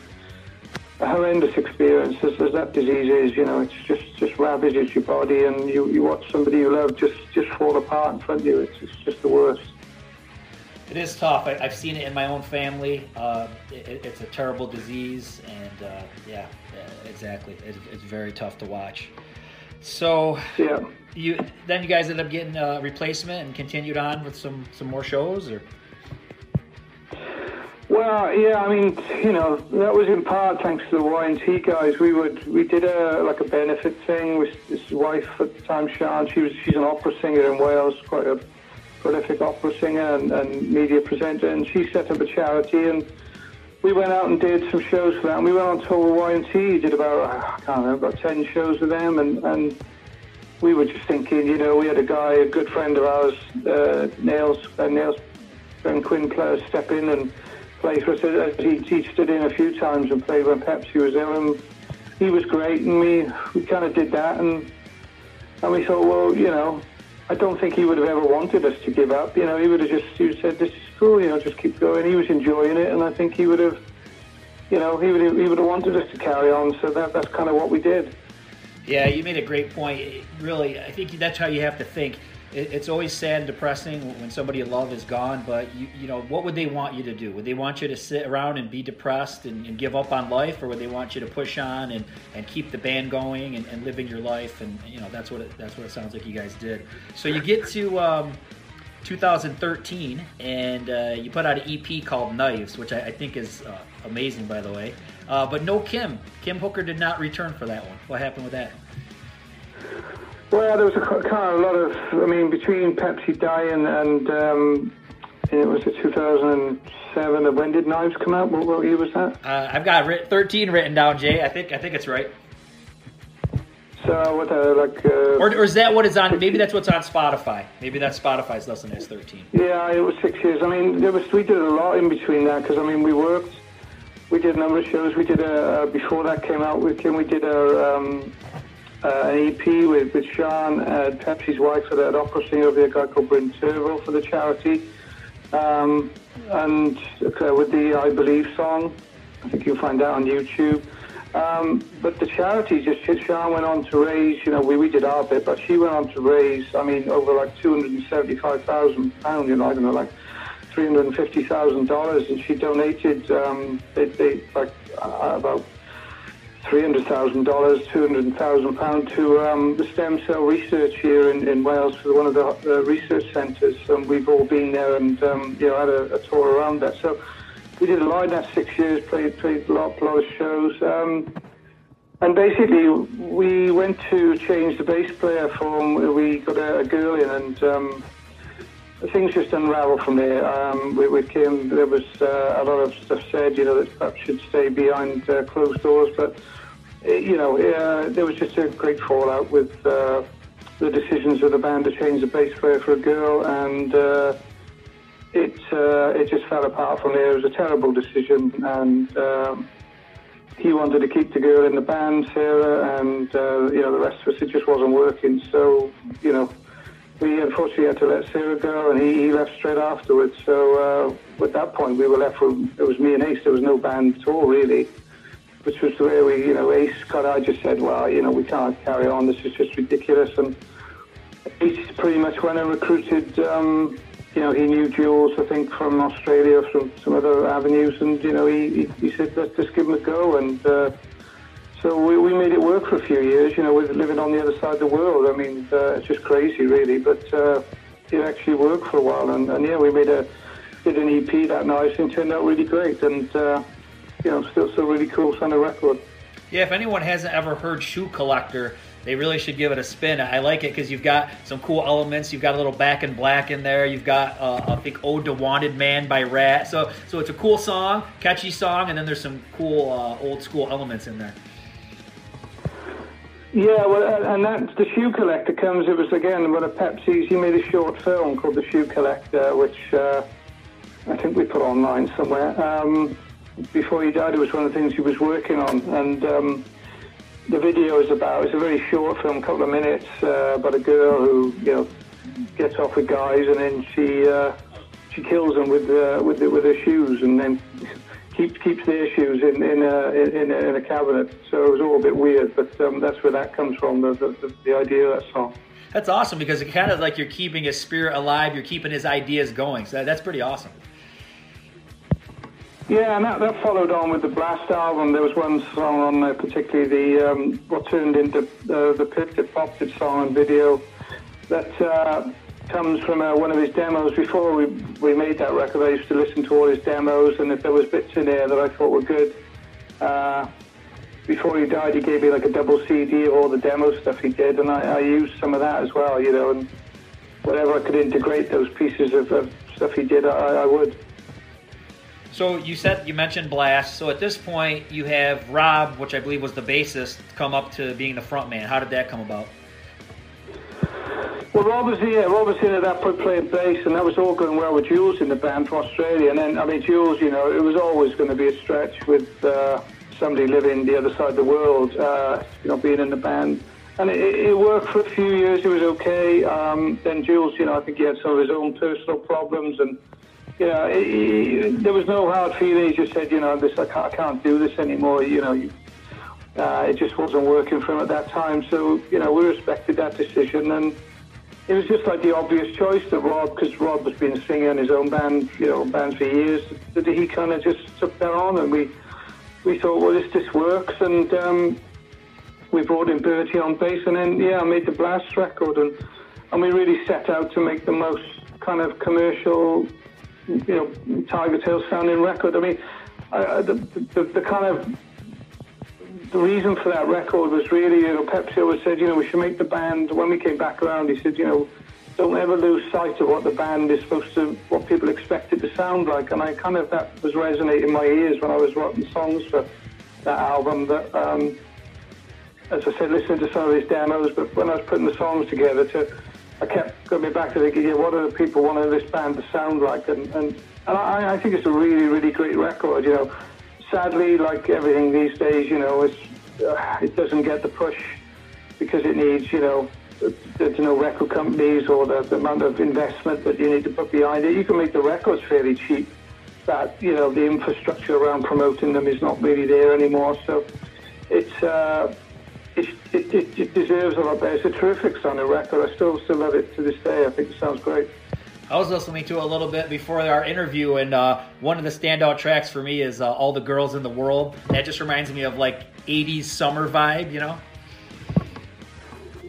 horrendous experience. As, as that disease is, you know, it's just just ravages your body, and you, you watch somebody you love just just fall apart in front of you. It's, it's just the worst. It is tough. I, have seen it in my own family. Uh, it, it's a terrible disease, and uh, yeah, exactly. It, it's very tough to watch. So, yeah, you then you guys ended up getting a replacement and continued on with some some more shows, or. Well, yeah, I mean, you know, that was in part thanks to the Y&T guys. We would we did a like a benefit thing with his wife at the time, Sean. She was she's an opera singer in Wales, quite a prolific opera singer and, and media presenter, and she set up a charity and we went out and did some shows for them. And we went on tour with Y&T, did about, I can't remember, about 10 shows with them, and, and we were just thinking, you know, we had a guy, a good friend of ours, uh, Nails, uh, Nails Ben Quinn player, step in and play for us. Uh, he, he stood in a few times and played when Pepsi was ill, and he was great, and we, we kind of did that, and, and we thought, well, you know, I don't think he would have ever wanted us to give up. You know, he would have just he said, "This is cool. You know, just keep going." He was enjoying it, and I think he would have, you know, he would have, he would have wanted us to carry on. So that that's kind of what we did. Yeah, you made a great point. Really, I think that's how you have to think it, it's always sad and depressing when somebody you love is gone. But you, you know, what would they want you to do? Would they want you to sit around and be depressed and, and give up on life, or would they want you to push on and, and keep the band going and, and living your life? And you know, that's what it, that's what it sounds like you guys did. So you get to. Um, 2013, and uh, you put out an EP called Knives, which I, I think is uh, amazing, by the way. Uh, but no Kim. Kim Hooker did not return for that one. What happened with that? Well, there was a kind of a lot of, I mean, between Pepsi dying and um, it was a 2007. When did Knives come out? What, what year was that? Uh, I've got 13 written down, Jay. I think I think it's right. So what, uh, like, uh, or, or is that what is on? Maybe that's what's on Spotify. Maybe that's Spotify's lesson is 13. Yeah, it was six years. I mean, there was we did a lot in between that because I mean we worked. We did a number of shows. We did a uh, before that came out with. We did a um, an EP with, with Sean, uh, Pepsi's wife, for that opera singer of the guy called Bryn Terfel for the charity. Um, and uh, with the I Believe song, I think you'll find that on YouTube. Um, but the charity just, Sean went on to raise, you know, we, we did our bit, but she went on to raise, I mean, over like £275,000, you know, I don't know, like $350,000, and she donated, um, they, they, like, uh, about $300,000, £200,000 to um, the stem cell research here in, in Wales for one of the research centres. And we've all been there and um, you know had a, a, tour around that. So we did a that six years, played, played a lot, lot of shows. Um, and basically, we went to change the bass player from, we got a, a girl in and um, things just unravel from there. Um, we, we, came, there was uh, a lot of stuff said, you know, that perhaps should stay behind uh, closed doors, but, uh, you know, uh, there was just a great fallout with uh, the decisions of the band to change the bass player for a girl, and uh, it, it just fell apart from there. It was a terrible decision, and um, he wanted to keep the girl in the band, Sarah, and, you know, the rest of us, it just wasn't working. So, you know, we unfortunately had to let Sarah go, and he, he left straight afterwards. So uh, at that point, we were left with it was me and Ace. There was no band at all, really. Which was the way we, you know, Ace, God, I just said, well, you know, we can't carry on. This is just ridiculous. And Ace pretty much went and recruited. Um, you know, he knew Jules, I think, from Australia, from some other avenues, and you know, he, he, he said, let's just give him a go, and. Uh, so we, we made it work for a few years. You know, with living on the other side of the world. I mean, uh, it's just crazy, really. But uh, it actually worked for a while. And, and, yeah, we made a did an EP that night and turned out really great. And uh, you know, still still really cool sounding record. Yeah, if anyone hasn't ever heard Shoe Collector, they really should give it a spin. I like it because you've got some cool elements. You've got a little Back in Black in there. You've got uh, I think "Ode to Wanted Man" by Ratt. So so it's a cool song, catchy song, and then there's some cool uh, old school elements in there. Yeah, well, and that the shoe collector comes. It was again one of Pepsi's. He made a short film called The Shoe Collector, which uh, I think we put online somewhere. Um, before he died, it was one of the things he was working on, and um, the video is about. It's a very short film, a couple of minutes, uh, about a girl who you know gets off with guys, and then she uh, she kills them with uh, with with her shoes, and then keeps keeps their shoes in in a, in, a, in a cabinet. So it was all a bit weird, but um, that's where that comes from. The, the, the idea of that song. That's awesome because it kind of like you're keeping his spirit alive. You're keeping his ideas going. So that, that's pretty awesome. Yeah, and that, that followed on with the Blast album. There was one song on there, particularly the um, what turned into uh, the Pit That Popped It song and video that uh, comes from uh, one of his demos. Before we, we made that record, I used to listen to all his demos, and if there was bits in there that I thought were good, uh, before he died, he gave me like a double CD of all the demo stuff he did, and I, I used some of that as well, you know, and whatever I could integrate those pieces of, of stuff he did, I, I would. So you said you mentioned Blast. So at this point, you have Rob, which I believe was the bassist, come up to being the front man. How did that come about? Well, Rob was here. Rob was here at that point playing bass, and that was all going well with Jules in the band from Australia. And then, I mean, Jules, you know, it was always going to be a stretch with uh, somebody living the other side of the world, uh, you know, being in the band. And it, it, worked for a few years. It was okay. Um, then Jules, you know, I think he had some of his own personal problems, and you know, it, it, there was no hard feelings. He just said, you know, this I can't, I can't do this anymore. You know, you, uh, it just wasn't working for him at that time. So, you know, we respected that decision and it was just like the obvious choice that Rob, because Rob has been singer in his own band, you know, bands for years, that he kind of just took that on, and we we thought, well, this this works, and um, we brought in Bertie on bass, and then yeah, I made the Blast record, and and we really set out to make the most kind of commercial, you know, Tiger Tail sounding record. I mean, I, the, the the kind of the reason for that record was really, you know, Pepsi always said, you know, we should make the band. When we came back around, he said, you know, don't ever lose sight of what the band is supposed to, what people expect it to sound like. And I kind of that was resonating in my ears when I was writing songs for that album. That, um, as I said, listening to some of his demos, but when I was putting the songs together, to I kept going back to thinking, yeah, what do the people want this band to sound like? And and, and I, I think it's a really, really great record. You know sadly, like everything these days, you know, it's, uh, it doesn't get the push because it needs, you know, there's no record companies or the, the, amount of investment that you need to put behind it. You can make the records fairly cheap, but you know the infrastructure around promoting them is not really there anymore. So it's uh, it, it, it, deserves a lot better. It's a terrific sounding record. I still still love it to this day. I think it sounds great. I was listening to a little bit before our interview, and uh, one of the standout tracks for me is uh, "All the Girls in the World." That just reminds me of like '80s summer vibe, you know.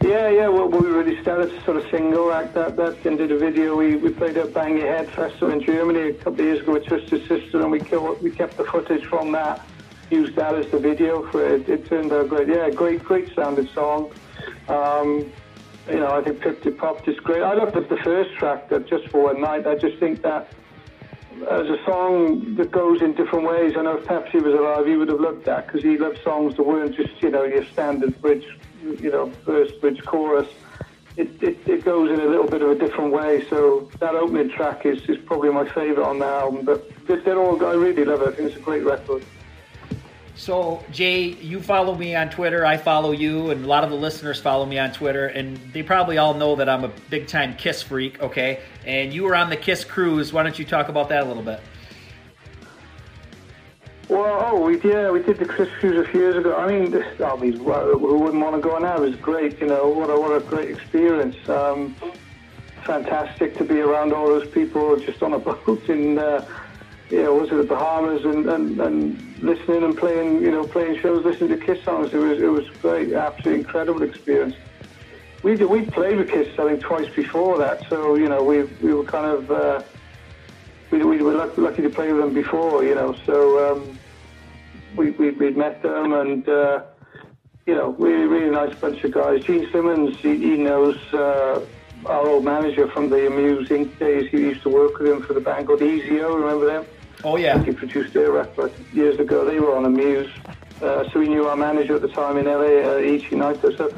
Yeah, yeah. Well, we really started to sort of single like that, that did a video. We, we played at Bang Your Head Festival in Germany a couple of years ago with Twisted Sister, and we killed, we kept the footage from that, used that as the video for it. It turned out great. Yeah, great, great sounding song. Um, you know, I think Pip Pop is great. I looked at the first track, that Just for One Night. I just think that as a song that goes in different ways. I know if Pepsi was alive, he would have loved that because he loved songs that weren't just, you know, your standard bridge, you know, verse, bridge, chorus. It, it, it goes in a little bit of a different way. So that opening track is, is probably my favourite on the album. But they're all, I really love it. I think it's a great record. So, Jay, you follow me on Twitter. I follow you, and a lot of the listeners follow me on Twitter. And they probably all know that I'm a big time Kiss freak, okay? And you were on the Kiss cruise. Why don't you talk about that a little bit? Well, oh, we, yeah, we did the Kiss cruise a few years ago. I mean, I mean, who wouldn't want to go now? It was great, you know, what a, what a great experience. Um, fantastic to be around all those people just on a boat in. Uh, know, was it the Bahamas and, and, and listening and playing, you know, playing shows, listening to Kiss songs. It was it was great, absolutely incredible experience. We did, we played with Kiss I think twice before that, so you know we we were kind of uh, we, we were lucky, lucky to play with them before, you know. So um, we we would met them and. Uh, you know, really, really nice bunch of guys. Gene Simmons, he, he knows uh, our old manager from the Amuse Inc. days. He used to work with him for the band called EZO. Remember them? Oh yeah. He produced their record years ago. They were on Amuse, uh, so he knew our manager at the time in LA, uh, United. So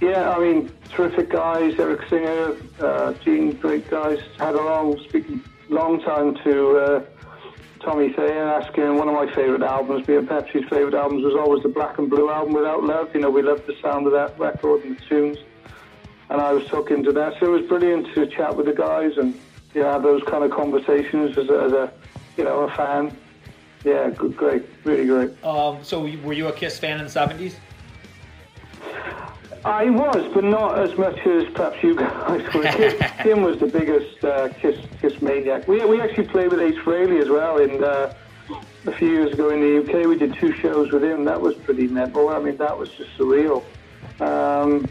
yeah, I mean, terrific guys. Eric Singer, uh, Gene, great guys. Had a long, speaking long time to uh, Tommy Thayer, asking one of my favourite albums, being Pepsi's favourite albums, was always the Black and Blue album, Without Love. You know, we loved the sound of that record and the tunes. And I was talking to that, so it was brilliant to chat with the guys and you know, have those kind of conversations as a, as a you know, a fan. Yeah, good, great, really great. Um, so, were you a Kiss fan in the seventies? I was, but not as much as perhaps you guys were. Kiss, Tim was the biggest uh, Kiss Kiss maniac. We we actually played with Ace Frehley as well in uh, a few years ago in the UK. We did two shows with him. That was pretty mental. I mean, that was just surreal. Um,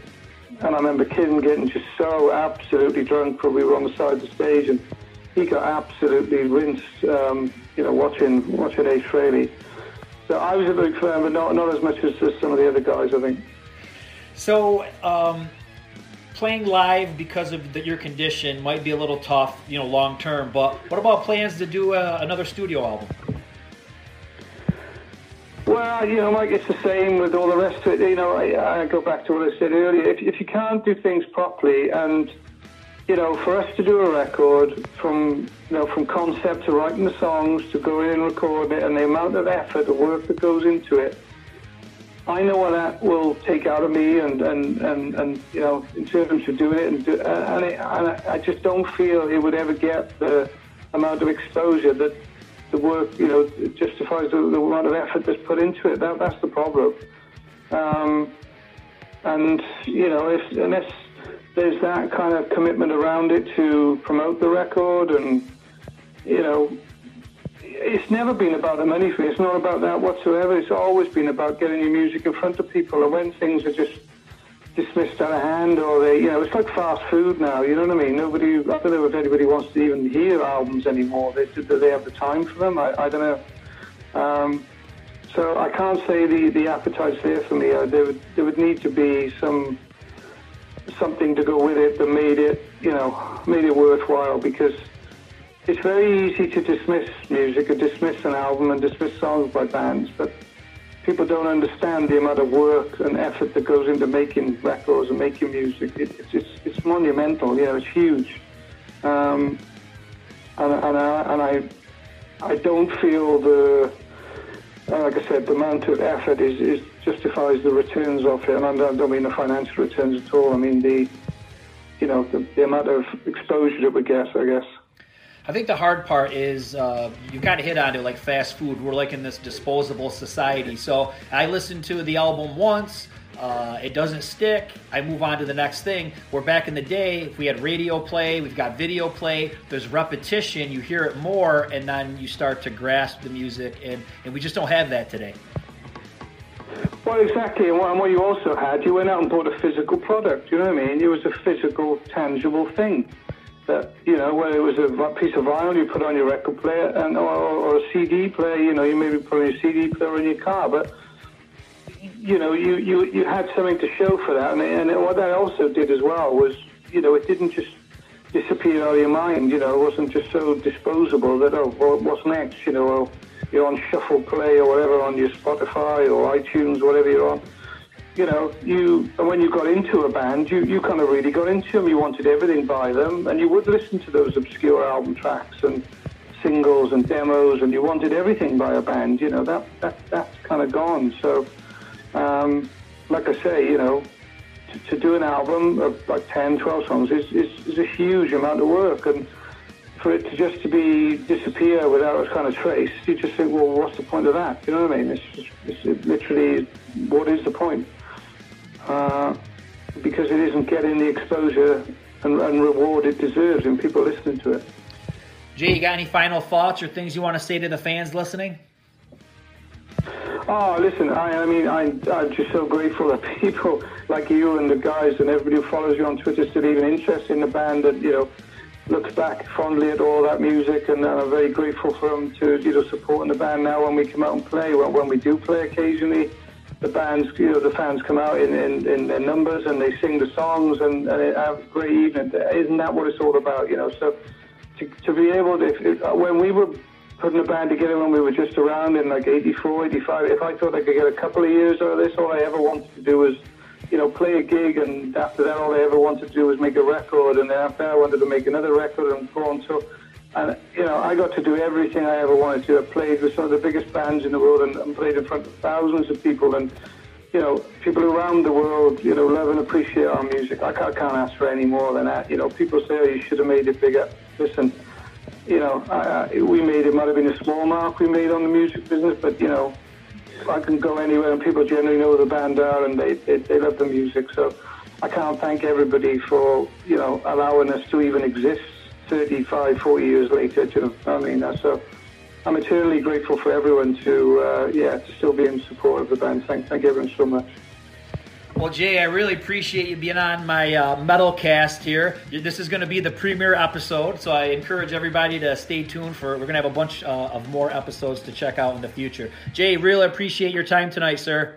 and I remember Kim getting just so absolutely drunk probably were on the side of the stage and he got absolutely rinsed, um, you know, watching watching Ace Frehley. So I was a big fan, but not not as much as, some of the other guys, I think. So. Um, playing live because of the, your condition might be a little tough, you know, long term. But what about plans to do uh, another studio album? Well, you know, Mike, it's the same with all the rest of it. You know, I, I go back to what I said earlier. If, if you can't do things properly and you know, for us to do a record from you know from concept to writing the songs to going in and recording it, and the amount of effort, the work that goes into it, I know what that will take out of me, and and and, and you know, in terms of doing it, and do, and, it, and I just don't feel it would ever get the amount of exposure that the work, you know, justifies the, the amount of effort that's put into it. That that's the problem. Um, and you know, if unless there's that kind of commitment around it to promote the record and you know it's never been about the money for me. It's not about that whatsoever. It's always been about getting your music in front of people. And when things are just dismissed out of hand, or they, you know, it's like fast food now. You know what I mean? Nobody, I don't know if anybody wants to even hear albums anymore. They, do they have the time for them? I, I don't know. Um, so I can't say the the appetite's there for me. Uh, there would there would need to be some something to go with it that made it, you know, made it worthwhile because it's very easy to dismiss music and dismiss an album and dismiss songs by bands, but people don't understand the amount of work and effort that goes into making records and making music. It, it's, it's, it's monumental, you know, it's huge. Um, and, and, I, and I, I don't feel the, like I said, the amount of effort is, is justifies the returns of it. And I don't, mean the financial returns at all. I mean the, you know, the, the amount of exposure that we get, I guess. I think the hard part is uh, you kind of hit on it like fast food. We're like in this disposable society. So I listened to the album once. Uh, it doesn't stick. I move on to the next thing. Where back in the day, if we had radio play, we've got video play. There's repetition. You hear it more, and then you start to grasp the music, and, and we just don't have that today. Well, exactly. And what, you also had, you went out and bought a physical product. You know what I mean? It was a physical, tangible thing. That you know, whether it was a piece of vinyl you put on your record player, and or, or a CD player, you know, you maybe put a CD player in your car, but you know, you, you, you had something to show for that. And, and what that also did as well was, you know, it didn't just disappear out of your mind. You know, it wasn't just so disposable that, oh, well, what's next? You know, well, you're on shuffle play or whatever on your Spotify or iTunes, whatever you're on. You know, you and when you got into a band, you, you kind of really got into them. You wanted everything by them, and you would listen to those obscure album tracks and singles and demos, and you wanted everything by a band. You know, that that that's kind of gone. So um, like I say, you know, to, to, do an album of like 10, 12 songs is, is, is, a huge amount of work. And for it to just to be disappear without a kind of trace, you just think, well, what's the point of that? You know what I mean? It's, just, it's literally, what is the point? Uh, because it isn't getting the exposure and, and reward it deserves in people listening to it. Jay, you got any final thoughts or things you want to say to the fans listening? Oh, listen, I, I mean, I, I'm just so grateful that people like you and the guys and everybody who follows you on Twitter still even interested in the band and, you know, looks back fondly at all that music and I'm very grateful for them to, you know, supporting the band now when we come out and play. When, when we do play occasionally, the bands, you know, the fans come out in, in, in their numbers and they sing the songs and, and have a great evening. Isn't that what it's all about, you know? So to, to be able to, if, if, when we were putting a band together when we were just around in like 84, 85. If I thought I could get a couple of years out of this, all I ever wanted to do was, you know, play a gig, and after that, all I ever wanted to do was make a record, and then after that, I wanted to make another record and go on. So, and you know, I got to do everything I ever wanted to. I played with some of the biggest bands in the world, and, and played in front of thousands of people, and you know, people around the world, you know, love and appreciate our music. I can't, I can't ask for any more than that. You know, people say, oh, you should have made it bigger. Listen you know, we made it might have been a small mark we made on the music business, but you know, I can go anywhere and people generally know the band are and they, they, they love the music. So I can't thank everybody for, you know, allowing us to even exist 35, 40 years later. You know, I mean, so I'm eternally grateful for everyone to, uh, yeah, to still be in support of the band. Thank, thank everyone so much. Well, Jay, I really appreciate you being on my uh, metal cast here. This is going to be the premiere episode, so I encourage everybody to stay tuned for. We're going to have a bunch uh, of more episodes to check out in the future. Jay, really appreciate your time tonight, sir.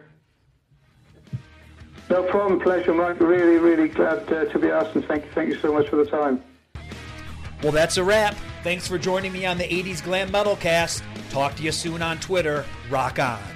No problem, pleasure, Mike. Really, really glad uh, to be asked, and thank you, thank you so much for the time. Well, that's a wrap. Thanks for joining me on the 80s Glam Metal Cast. Talk to you soon on Twitter. Rock on.